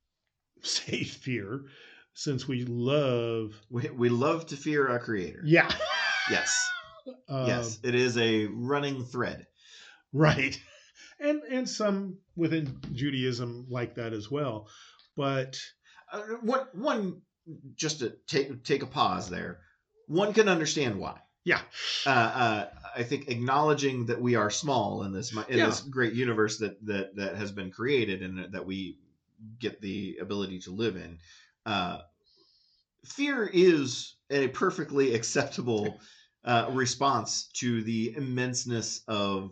say fear, since we love. We, we love to fear our Creator. Yeah. Yes, Um, yes. It is a running thread. Right. And and some within Judaism like that as well. But Uh, one, one, just to take take a pause there. One can understand why. Yeah. uh, uh, I think acknowledging that we are small in this in Yeah. this great universe that that that has been created and that we get the ability to live in. Uh, fear is a perfectly acceptable uh, response to the immenseness of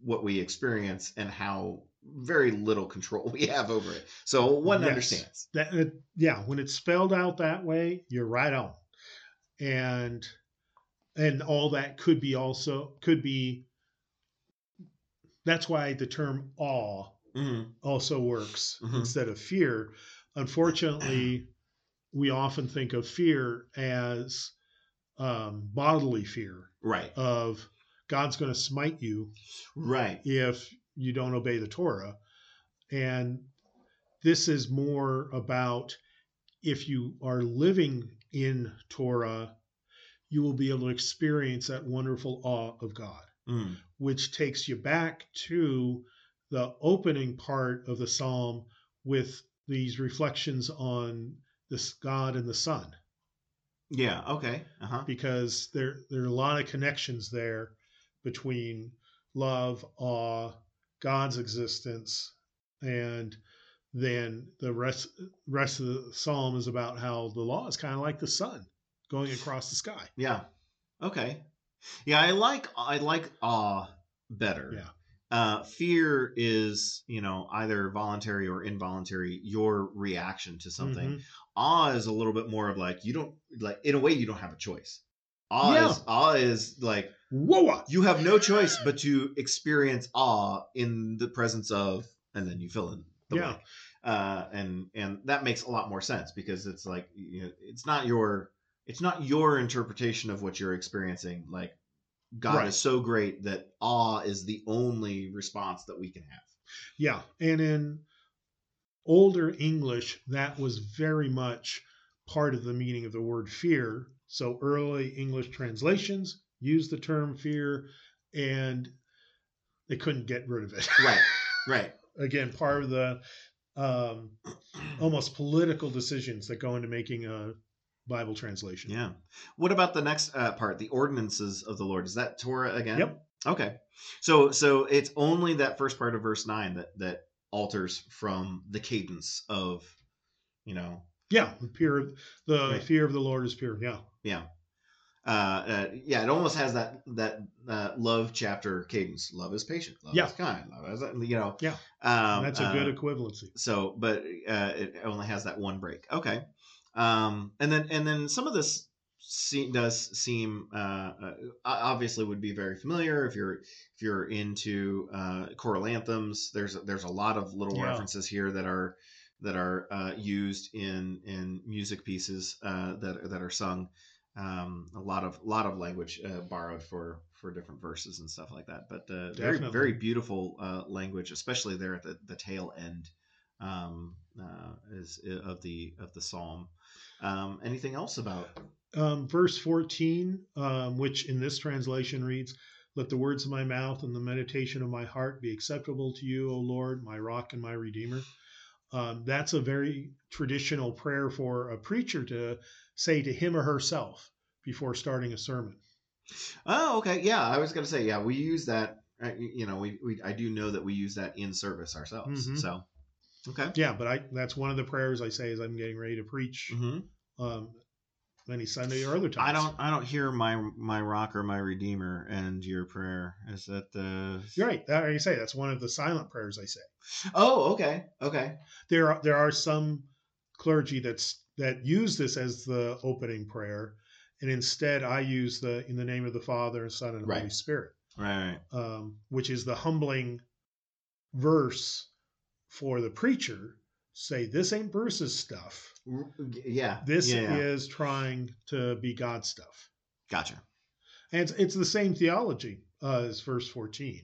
what we experience and how very little control we have over it. So one Yes. understands. That yeah, when it's spelled out that way, you're right on. And and all that could be also could be that's why the term awe Mhm. also works Mhm. instead of fear. Unfortunately, we often think of fear as um, bodily fear Right, of God's going to smite you right, if you don't obey the Torah. And this is more about if you are living in Torah, you will be able to experience that wonderful awe of God, Mm. which takes you back to the opening part of the psalm with these reflections on this God and the sun, yeah, okay, uh huh, because there there are a lot of connections there between love, awe, God's existence, and then the rest rest of the psalm is about how the law is kind of like the sun going across the sky. Yeah. Okay. Yeah, I like I like awe better. Yeah. Uh, fear is, you know, either voluntary or involuntary, your reaction to something. Mhm. Awe is a little bit more of like you don't like in a way you don't have a choice. Awe Yeah. is awe is like Whoa! you have no choice but to experience awe in the presence of, and then you fill in the Yeah. blank. Uh, and and that makes a lot more sense because it's like you know, it's not your it's not your interpretation of what you're experiencing. Like God Right. is so great that awe is the only response that we can have. Yeah, and in older English, that was very much part of the meaning of the word fear. So early English translations used the term fear, and they couldn't get rid of it. Right. Right. Again, part of the um, almost political decisions that go into making a Bible translation. Yeah. What about the next uh, part, the ordinances of the Lord? Is that Torah again? Yep. Okay. So so it's only that first part of verse nine that that alters from the cadence of, you know, Yeah, the pure, the Right. fear of the Lord is pure. Yeah, yeah. Uh, uh, yeah, it almost has that that uh, love chapter cadence. Love is patient. Love Yeah. is kind. Love is you know. Yeah. Um, that's a uh, good equivalency. so but uh, it only has that one break okay um and then and then some of this se- does seem uh, uh obviously would be very familiar if you're if you're into uh choral anthems. There's there's a lot of little Yeah. references here that are that are uh, used in in music pieces uh, that that are sung. Um, a lot of lot of language uh, borrowed for for different verses and stuff like that. But uh, very very beautiful uh, language especially there at the, the tail end um, uh, is of the of the psalm um, anything else about um, verse 14, um, which in this translation reads, Let the words of my mouth and the meditation of my heart be acceptable to you, O Lord, my rock and my redeemer. Um, that's a very traditional prayer for a preacher to say to him or herself before starting a sermon. oh okay yeah i was gonna say yeah we use that uh, you know we, we i do know that we use that in service ourselves Mhm. so Okay. Yeah, but I that's one of the prayers I say as I'm getting ready to preach hmm um, any Sunday or other times. I don't. I don't hear my my rock or my redeemer and your prayer. Is that the? You're right. That, I say, that's one of the silent prayers I say. Oh, okay. Okay. There are there are some clergy that's that use this as the opening prayer, and instead I use the in the name of the Father, and Son, and Holy Right. Spirit, Right. um, which is the humbling verse for the preacher. Say this ain't Bruce's stuff. Yeah. This yeah, yeah. is trying to be God's stuff. Gotcha. And it's, it's the same theology uh, as verse 14,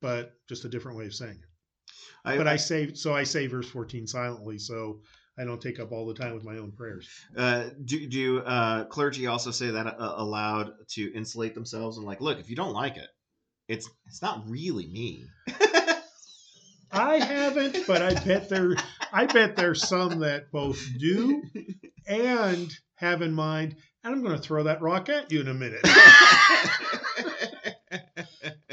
but just a different way of saying it. I, But I say, so I say verse 14 silently, so I don't take up all the time with my own prayers. uh, do do uh, clergy also say that uh, aloud to insulate themselves and like, look, if you don't like it, it's it's not really me. I haven't, but I bet there, I bet there's some that both do and have in mind, and I'm going to throw that rock at you in a minute.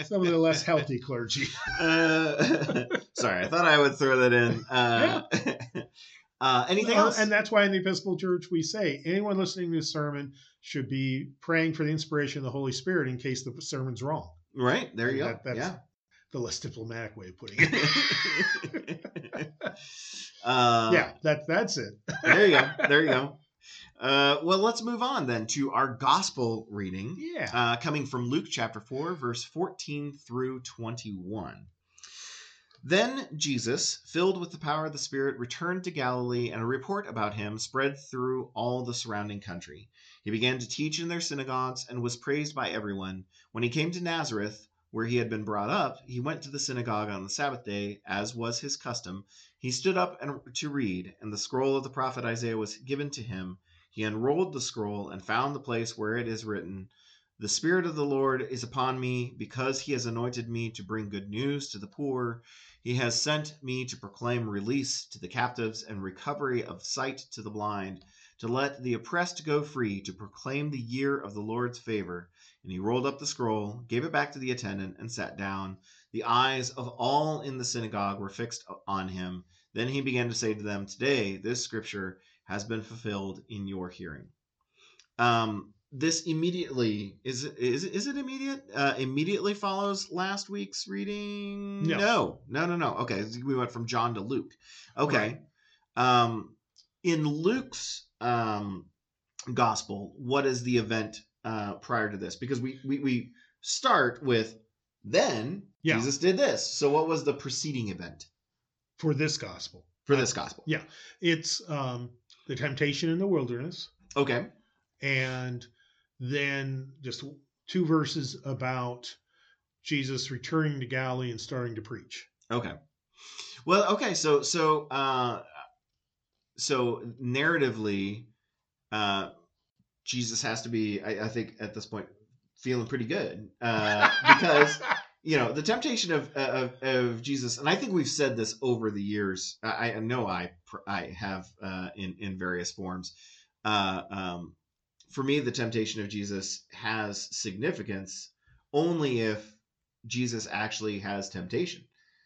Some of the less healthy clergy. Uh, sorry, I thought I would throw that in. Uh, uh, anything else? and that's why in the Episcopal Church we say anyone listening to this sermon should be praying for the inspiration of the Holy Spirit in case the sermon's wrong. right there you go. That's yeah. The less diplomatic way of putting it. uh, yeah, that that's it. there you go. There you go. Uh, well, let's move on then to our gospel reading, Yeah. uh, coming from Luke chapter 4, verse 14 through 21. Then Jesus, filled with the power of the Spirit, returned to Galilee, and a report about him spread through all the surrounding country. He began to teach in their synagogues and was praised by everyone. When he came to Nazareth, where he had been brought up, he went to the synagogue on the Sabbath day, as was his custom. He stood up and to read, and the scroll of the prophet Isaiah was given to him. He unrolled the scroll and found the place where it is written, The Spirit of the Lord is upon me, because he has anointed me to bring good news to the poor. He has sent me to proclaim release to the captives and recovery of sight to the blind, to let the oppressed go free, to proclaim the year of the Lord's favor. And he rolled up the scroll, gave it back to the attendant, and sat down. The eyes of all in the synagogue were fixed on him. Then he began to say to them, Today this scripture has been fulfilled in your hearing. Um, this immediately is it is is it immediate? Uh, immediately follows last week's reading. No. no, no, no. no. Okay, we went from John to Luke. Okay, um, in Luke's um, gospel, what is the event uh, prior to this? Because we we, we start with then Yeah. Jesus did this. So what was the preceding event For this gospel, for this gospel? Yeah. it's um, the temptation in the wilderness, Okay. and then just two verses about Jesus returning to Galilee and starting to preach. Okay. Well, okay, so so uh so narratively uh Jesus has to be I, I think at this point feeling pretty good. Uh because you know, the temptation of of of Jesus and I think we've said this over the years. I, I know I I have uh in in various forms. Uh um for me the temptation of Jesus has significance only if Jesus actually has temptation.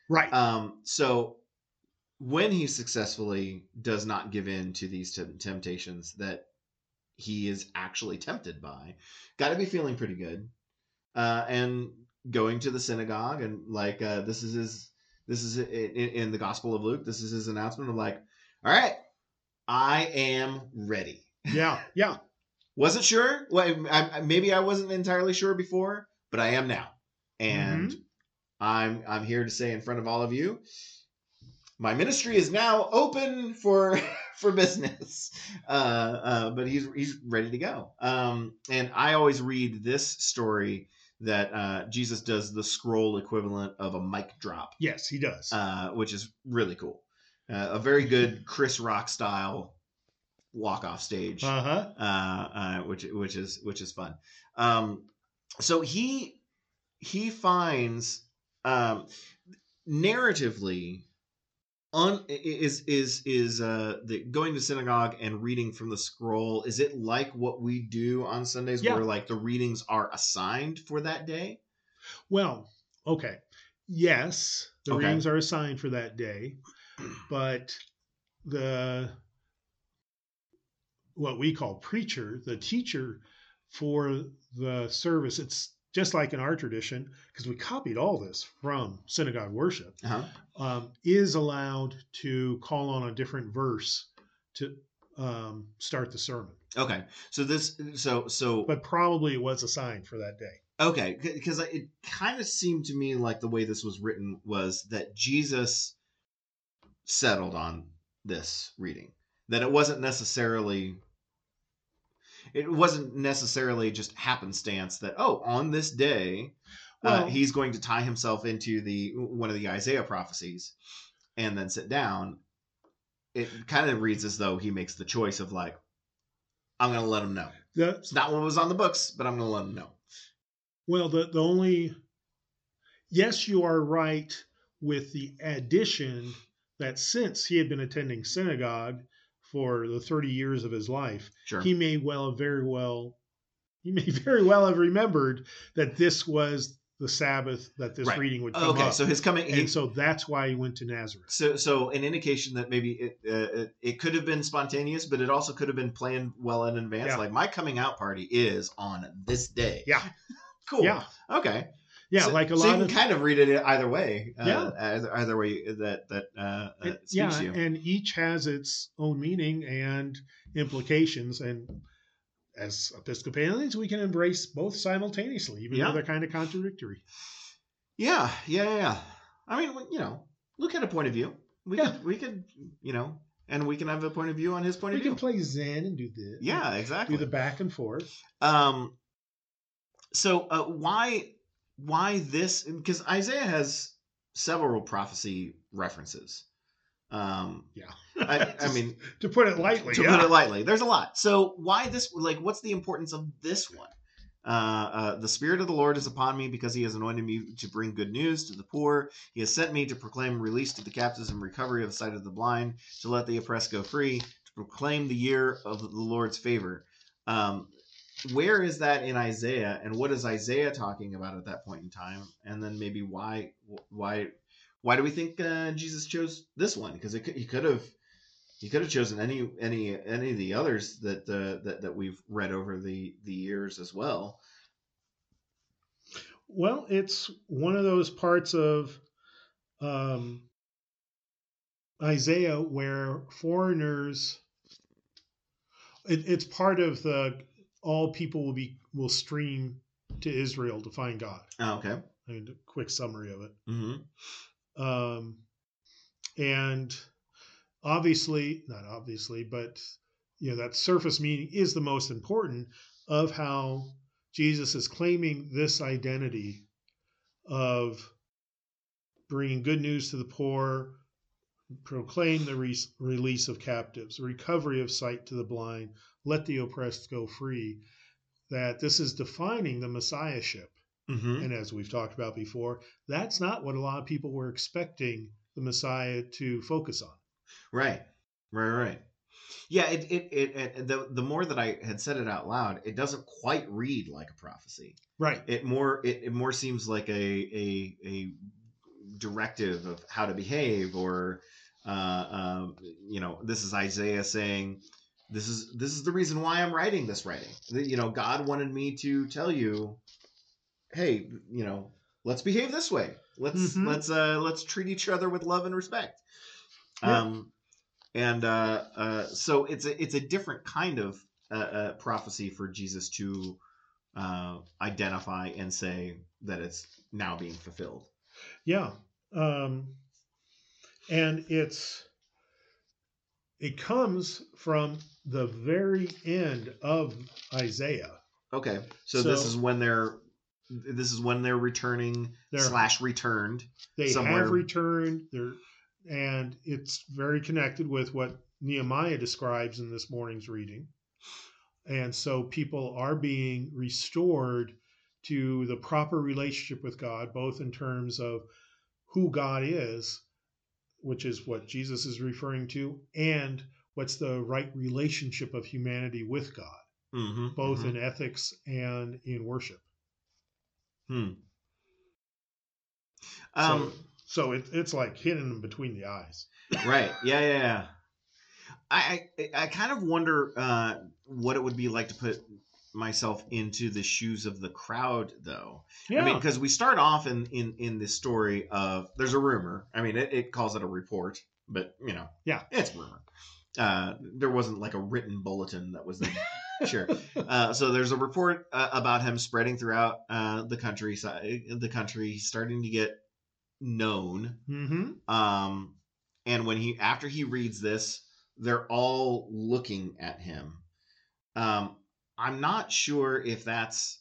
right. Um, so when he successfully does not give in to these tem- temptations that he is actually tempted by, got to be feeling pretty good. Uh, and going to the synagogue and like uh, this is his this is in, in the Gospel of Luke. This is his announcement of like, all right, I am ready. yeah. Yeah. Wasn't sure. Well, I, I, maybe I wasn't entirely sure before, but I am now, and I'm I'm here to say in front of all of you, my ministry is now open for for business. Uh, uh, but he's he's ready to go. Um, and I always read this story that uh, Jesus does the scroll equivalent of a mic drop, Yes, he does. uh, which is really cool. Uh, a very good Chris Rock style walk off stage Uh huh. uh, uh, which which is which is fun. Um, so he he finds um, narratively un, is is is uh, the going to synagogue and reading from the scroll. Is it like what we do on Sundays, Yeah. where like the readings are assigned for that day? Well, okay. Yes, the Okay. readings are assigned for that day. but the what we call preacher, the teacher for the service, it's just like in our tradition, because we copied all this from synagogue worship, Uh-huh. um, is allowed to call on a different verse to um, start the sermon. Okay. So this so so But probably it was assigned for that day. Okay, because it kind of seemed to me like the way this was written was that Jesus settled on this reading. That it wasn't necessarily it wasn't necessarily just happenstance that oh on this day uh, he's going to tie himself into the one of the Isaiah prophecies and then sit down. It kind of reads as though he makes the choice of like I'm going to let him know. The, It's not what was on the books, but I'm going to let him know. Well, the, the only, yes, you are right with the addition that since he had been attending synagogue for the 30 years of his life, Sure. he may well very well, he may very well have remembered that this was the Sabbath that this Right. reading would come okay, up. so his coming he, and so that's why he went to Nazareth. So, so an indication that maybe it, uh, it it could have been spontaneous, but it also could have been planned well in advance. Yeah. Like my coming out party is on this day. Yeah. cool. Yeah. Okay. Yeah, So- like a so you can of kind of read it either way. Uh, Yeah. Either, either way that that uh, uh, And- speaks yeah, you. and each has its own meaning and implications. And as Episcopalians, we can embrace both simultaneously, even Yeah. though they're kind of contradictory. Yeah, yeah, yeah, yeah. I mean, you know, look at a point of view. We Yeah. could, we could, you know, and we can have a point of view on his point We of view. We can play Zen and do this. yeah, exactly. Do the back and forth. Um, so uh, why why this? Because Isaiah has several prophecy references. Um, Yeah. I, I mean, to put it lightly. to yeah. put it lightly, there's a lot. So why this? Like, what's the importance of this one? Uh, uh, the Spirit of the Lord is upon me because He has anointed me to bring good news to the poor. He has sent me to proclaim release to the captives and recovery of the sight of the blind, to let the oppressed go free, to proclaim the year of the Lord's favor. Um, where is that in Isaiah, and what is Isaiah talking about at that point in time? And then maybe why why why do we think uh, Jesus chose this one? Because he could have he could have chosen any any any of the others that uh, that that we've read over the the years as well. Well, it's one of those parts of um, Isaiah where foreigners. It, it's part of the all people will be will stream to Israel to find God. Oh, okay. I mean, a quick summary of it. Mm-hmm. Um, and obviously, not obviously, but you know that surface meaning is the most important of how Jesus is claiming this identity of bringing good news to the poor, proclaim the re- release of captives, recovery of sight to the blind, let the oppressed go free. That this is defining the messiahship. Mm-hmm. And as we've talked about before, that's not what a lot of people were expecting the Messiah to focus on. Right. Right. Right. Yeah. It, it it it the the more that I had said it out loud, it doesn't quite read like a prophecy. Right. It more it, it more seems like a a a directive of how to behave or uh, um, you know this is isaiah saying this is this is the reason why i'm writing this writing you know god wanted me to tell you hey you know let's behave this way let's Mhm. let's uh let's treat each other with love and respect Yeah. um and uh uh so it's a it's a different kind of uh, uh prophecy for jesus to uh identify and say that it's now being fulfilled Yeah. Um, and it's it comes from the very end of Isaiah. Okay, so, this is when they're this is when they're returning They're- slash returned. They Somewhere- have returned. They're, and it's very connected with what Nehemiah describes in this morning's reading. And so people are being restored to the proper relationship with God, both in terms of who God is, which is what Jesus is referring to, and what's the right relationship of humanity with God, Mm-hmm, both in ethics and in worship. Hmm. Um, So it, it's like hitting them between the eyes. right. Yeah, yeah, yeah. I I, I kind of wonder uh, what it would be like to put myself into the shoes of the crowd, though. Yeah. I mean, because we start off in in in this story of there's a rumor. I mean, it, it calls it a report, but you know, Yeah. it's rumor. Uh, there wasn't like a written bulletin that was there. sure. Uh, so there's a report uh, about him spreading throughout uh, the countryside, the country, starting to get known. mm-hmm. Um, and when he after he reads this, they're all looking at him. Um, I'm not sure if that's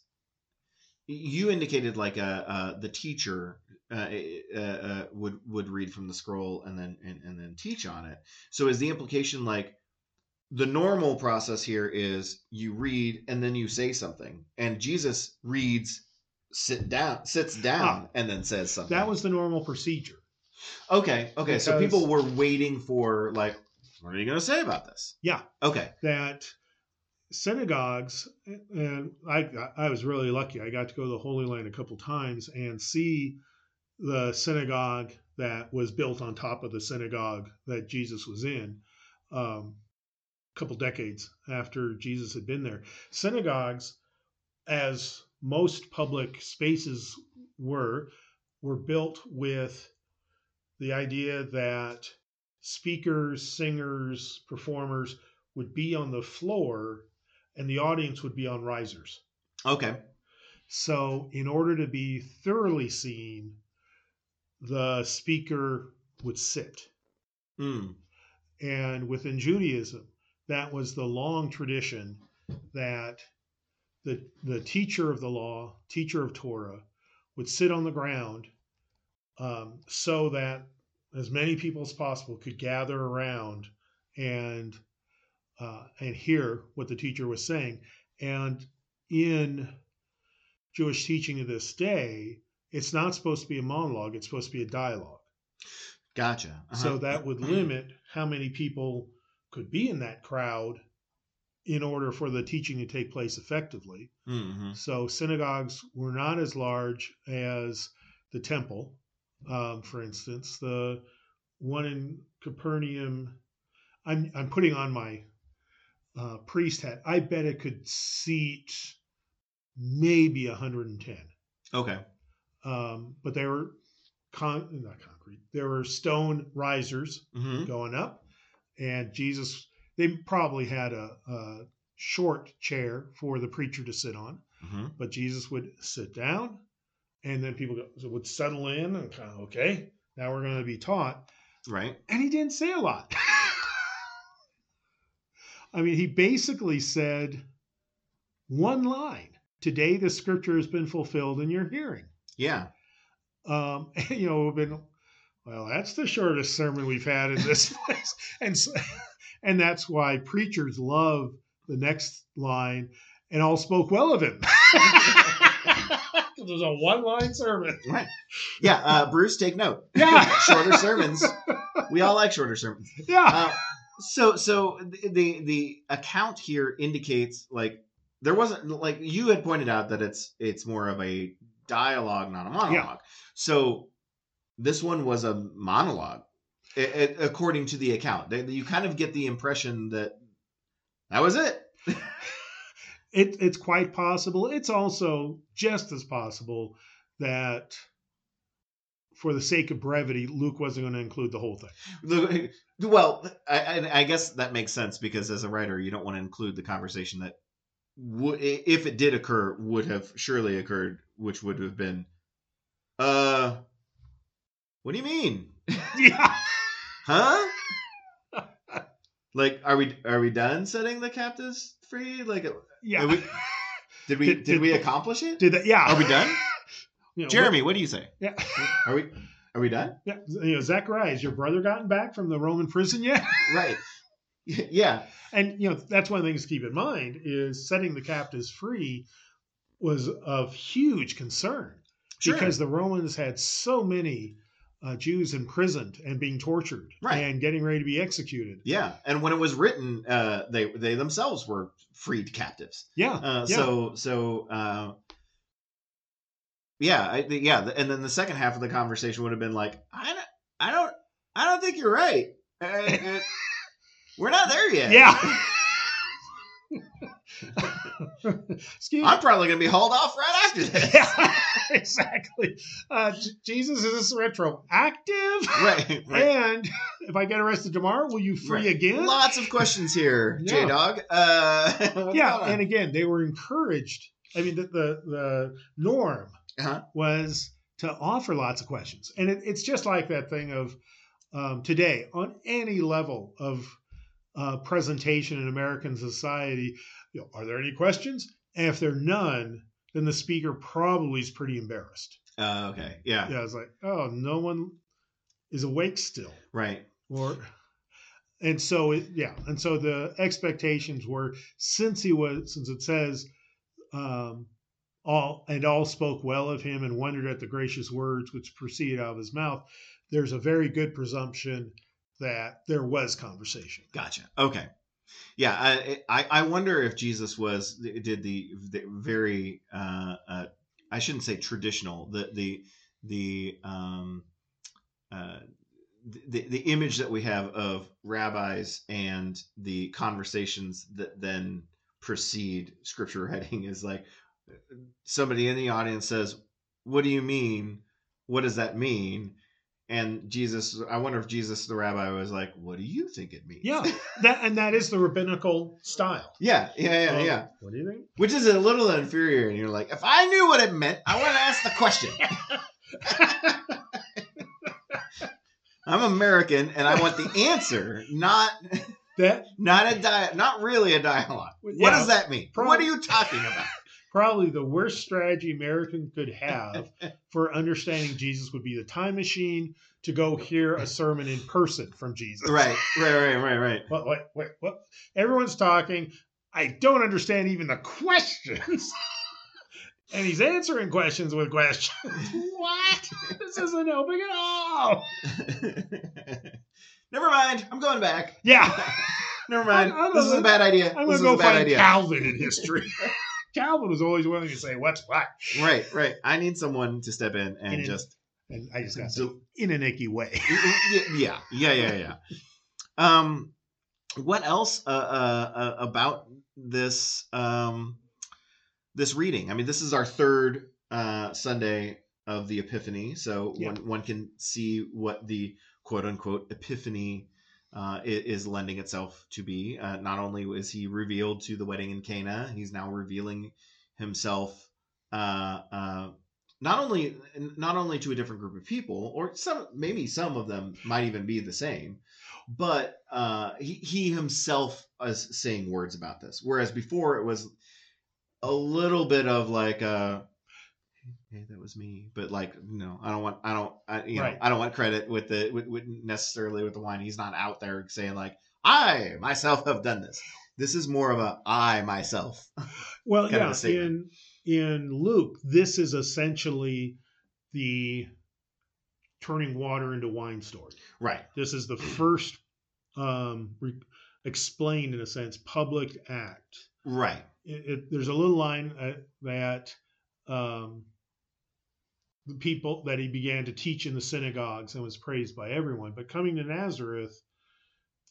you indicated like a uh, the teacher uh, uh, uh, would would read from the scroll and then and, and then teach on it. So is the implication like the normal process here is you read and then you say something, and Jesus reads, sit down, sits down, Ah. and then says something. That was the normal procedure. Okay. Okay. so people were waiting for like, what are you going to say about this? Yeah. Okay. that synagogues and I I was really lucky. I got to go to the Holy Land a couple times and see the synagogue that was built on top of the synagogue that Jesus was in um, a couple decades after Jesus had been there. Synagogues, as most public spaces were, were built with the idea that speakers, singers, performers would be on the floor and the audience would be on risers. Okay. So, in order to be thoroughly seen, the speaker would sit. Mm. And within Judaism, that was the long tradition that the, the teacher of the law, teacher of Torah, would sit on the ground um, so that as many people as possible could gather around and uh, and hear what the teacher was saying. And in Jewish teaching of this day, it's not supposed to be a monologue; it's supposed to be a dialogue. Gotcha. Uh-huh. So that would limit how many people could be in that crowd in order for the teaching to take place effectively. Mhm. So synagogues were not as large as the temple, um, for instance. The one in Capernaum, I'm I'm putting on my uh, priest hat. I bet it could seat maybe 110 Okay. um, but they were con- not concrete. There were stone risers hmm going up, and Jesus. They probably had a, a short chair for the preacher to sit on, hmm but Jesus would sit down, and then people go, would settle in and kind of okay. Now we're going to be taught, Right. and he didn't say a lot. I mean, he basically said one line. Today, the scripture has been fulfilled in your hearing Yeah. um, you know, we've been, well, that's the shortest sermon we've had in this place, and so, and that's why preachers love the next line, and all spoke well of him. it was a one-line sermon. Right. Yeah. Uh, Bruce, take note. Yeah. Shorter sermons. We all like shorter sermons. Yeah, Uh, so so the, the the account here indicates like there wasn't like you had pointed out that it's it's more of a dialogue not a monologue. So this one was a monologue i i according to the account. They- you kind of get the impression that that was it. It, it's quite possible. It's also just as possible that, for the sake of brevity, Luke wasn't going to include the whole thing. Well I, I, guess that makes sense because as a writer you don't want to include the conversation that would if it did occur would have surely occurred which would have been uh what do you mean Yeah. huh like are we are we done setting the captives free like Yeah. We- did we Did- did, did- we accomplish it Did that? Yeah. are we done You know, jeremy what do you say Yeah. are we are we done yeah. You know, Zachariah, has your brother gotten back from the Roman prison yet? right yeah And you know, that's one of the things to keep in mind is setting the captives free was of huge concern Sure. because the Romans had so many uh, Jews imprisoned and being tortured Right. and getting ready to be executed. Yeah, and when it was written, uh, they they themselves were freed captives. Yeah. Uh, yeah. So so uh, yeah, I, yeah, and then the second half of the conversation would have been like, I don't, I don't, I don't think you're right. Uh, uh, we're not there yet. Yeah. Excuse I'm probably gonna be hauled off right after this. Yeah, exactly. Uh, J- Jesus is this retroactive? Right, right. And if I get arrested tomorrow, will you free Right. again? Lots of questions here, Yeah. J Dog. Uh, yeah, and again, they were encouraged. I mean, the the, the norm Uh-huh. was to offer lots of questions, and it, it's just like that thing of um, today on any level of uh, presentation in American society. You know, are there any questions? And if there are none, then the speaker probably is pretty embarrassed. Uh, okay, yeah, Yeah, it's like, oh, no one is awake still, right. or and so it, yeah, and so the expectations were since he was since it says um, all and all spoke well of him and wondered at the gracious words which proceeded out of his mouth. There's a very good presumption that there was conversation. Gotcha. Okay. Yeah, I I, I wonder if Jesus was did the, the very uh, uh, I shouldn't say traditional the the the um uh the, the image that we have of rabbis and the conversations that then precede scripture writing is like somebody in the audience says, "What do you mean? What does that mean?" And Jesus, I wonder if Jesus, the rabbi, was like, "What do you think it means?" Yeah, that and that is the rabbinical style. Yeah, yeah, yeah, Of, yeah. Um, what do you think? Which is a little inferior. And You're like, if I knew what it meant, I want to ask the question. I'm American, and I want the answer, not That not a di- not really a dialogue. What Yeah, does that mean? prob- what are you talking about? Probably the worst strategy American could have for understanding Jesus would be the time machine to go hear a sermon in person from Jesus. right, right, right, right, right. What, wait, wait, what? Everyone's talking. I don't understand even the questions. and he's answering questions with questions. what? This isn't helping at all. Never mind. I'm going back. Yeah. Never mind. I'm- I'm this is a bad idea. I'm this going to go find idea. Calvin in history. Calvin was always willing to say, what's what? Right, right. I need someone to step in and In an- just And I just got to So- in an icky way. yeah, yeah, yeah, yeah. Um, what else uh, uh, uh, about this um, this reading? I mean, this is our third uh, Sunday of the Epiphany, so Yeah. one one can see what the quote unquote Epiphany uh, is lending itself to be. Uh, not only is he revealed to the wedding in Cana, he's now revealing himself. Uh, uh, not only not only to a different group of people, or some maybe some of them might even be the same, but uh, he he himself is saying words about this. Whereas before it was a little bit of like uh hey that was me. But like no i don't want i don't I, you know i don't want credit with the with, with necessarily with the wine. He's not out there saying like i myself have done this. This is more of a i myself. Well, yeah, in in Luke, this is essentially the turning water into wine story. right. This is the first um, re- explained, in a sense, public act. right. It, it, there's a little line uh, that um, the people that he began to teach in the synagogues and was praised by everyone. But coming to Nazareth,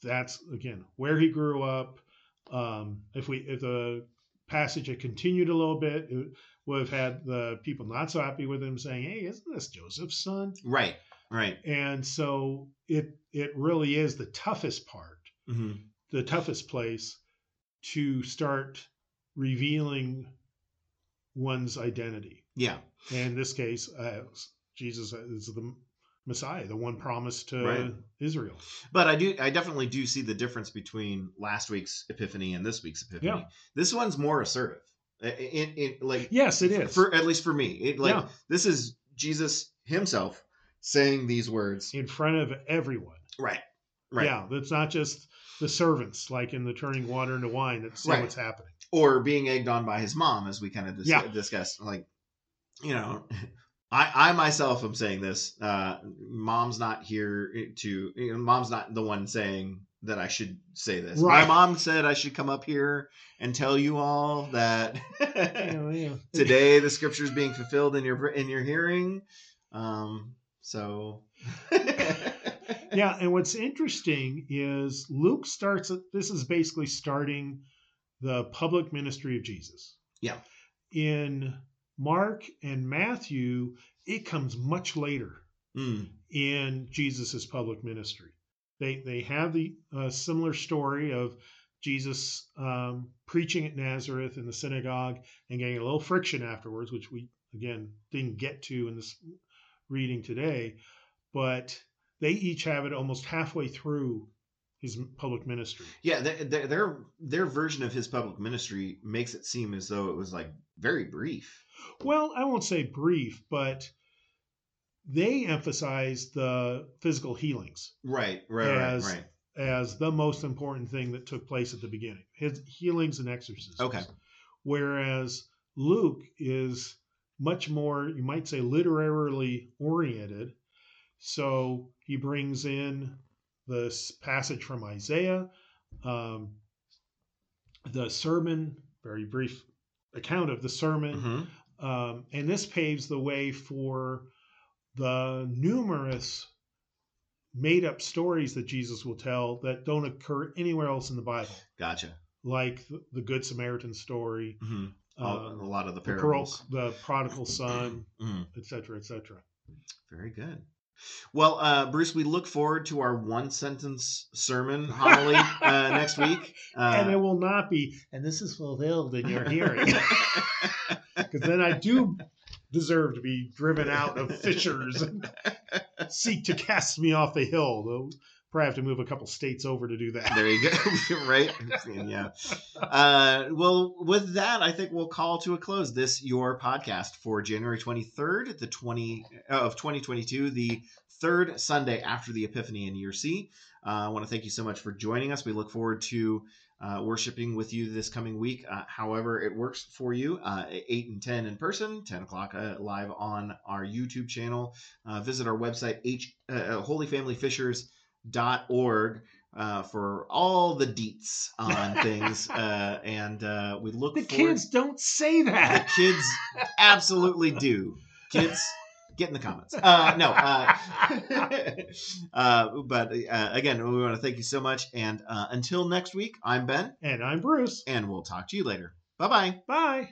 that's again where he grew up. Um, if we if the passage had continued a little bit, it would have had the people not so happy with him saying, "Hey, isn't this Joseph's son?" right right And so it it really is the toughest part, hmm the toughest place to start revealing one's identity. yeah And in this case, uh, Jesus is the Messiah, the one promised to Right. Israel. But I do, I definitely do see the difference between last week's epiphany and this week's epiphany. Yeah. This one's more assertive. In, in, like, Yes, it is. for at least for me, it like Yeah. this is Jesus himself saying these words. in front of everyone. Right. Right. Yeah, that's not just the servants, like in the turning water into wine, That's Right. what's happening. Or being egged on by his mom, as we kind of dis- Yeah. discussed. Like, you know, I, I myself am saying this. Uh, mom's not here to. You know, mom's not the one saying that I should say this. Right. My mom said I should come up here and tell you all that know, you know. today the scripture is being fulfilled in your in your hearing. Um, so yeah, and what's interesting is Luke starts. This is basically starting the public ministry of Jesus. Yeah. In Mark and Matthew, it comes much later Mm, in Jesus's public ministry. They they have the uh, similar story of Jesus um, preaching at Nazareth in the synagogue and getting a little friction afterwards, which we again didn't get to in this reading today, but they each have it almost halfway through his public ministry. yeah, their, their their their version of his public ministry makes it seem as though it was like very brief. Well, I won't say brief, but they emphasize the physical healings Right, right, As- right, right. as the most important thing that took place at the beginning. His healings and exorcisms. Okay. Whereas Luke is much more, you might say, literarily oriented. So he brings in this passage from Isaiah, um, the sermon, very brief account of the sermon, Mhm. um, and this paves the way for the numerous made up stories that Jesus will tell that don't occur anywhere else in the Bible, Gotcha. like the, the Good Samaritan story, hmm uh, a lot of the parables. the prodigal son, Mhm. et cetera, et cetera. Very good. Well, uh, Bruce, we look forward to our one sentence sermon homily uh, next week. Uh, and it will not be, and this is fulfilled in your hearing. Because then I do deserve to be driven out of Fishers and seek to cast me off a hill. Probably have to move a couple states over to do that. there you go. right? Yeah. Uh, well, with that, I think we'll call to a close this your podcast for January 23rd, the 20 uh, of 2022, the third Sunday after the Epiphany in Year C. Uh, I want to thank you so much for joining us. We look forward to uh, worshiping with you this coming week. Uh, however, it works for you, uh, 8 and 10 in person, 10 o'clock uh, live on our YouTube channel. Uh, visit our website, H, uh, holyfamilyfishers.org, uh, for all the deets on things. uh, and uh, we look The forward. kids don't say that. The kids absolutely do. Kids, get in the comments. Uh, no, uh, uh, but uh, again, we want to thank you so much. And uh, until next week, I'm Ben, And I'm Bruce. and we'll talk to you later. Bye bye. Bye.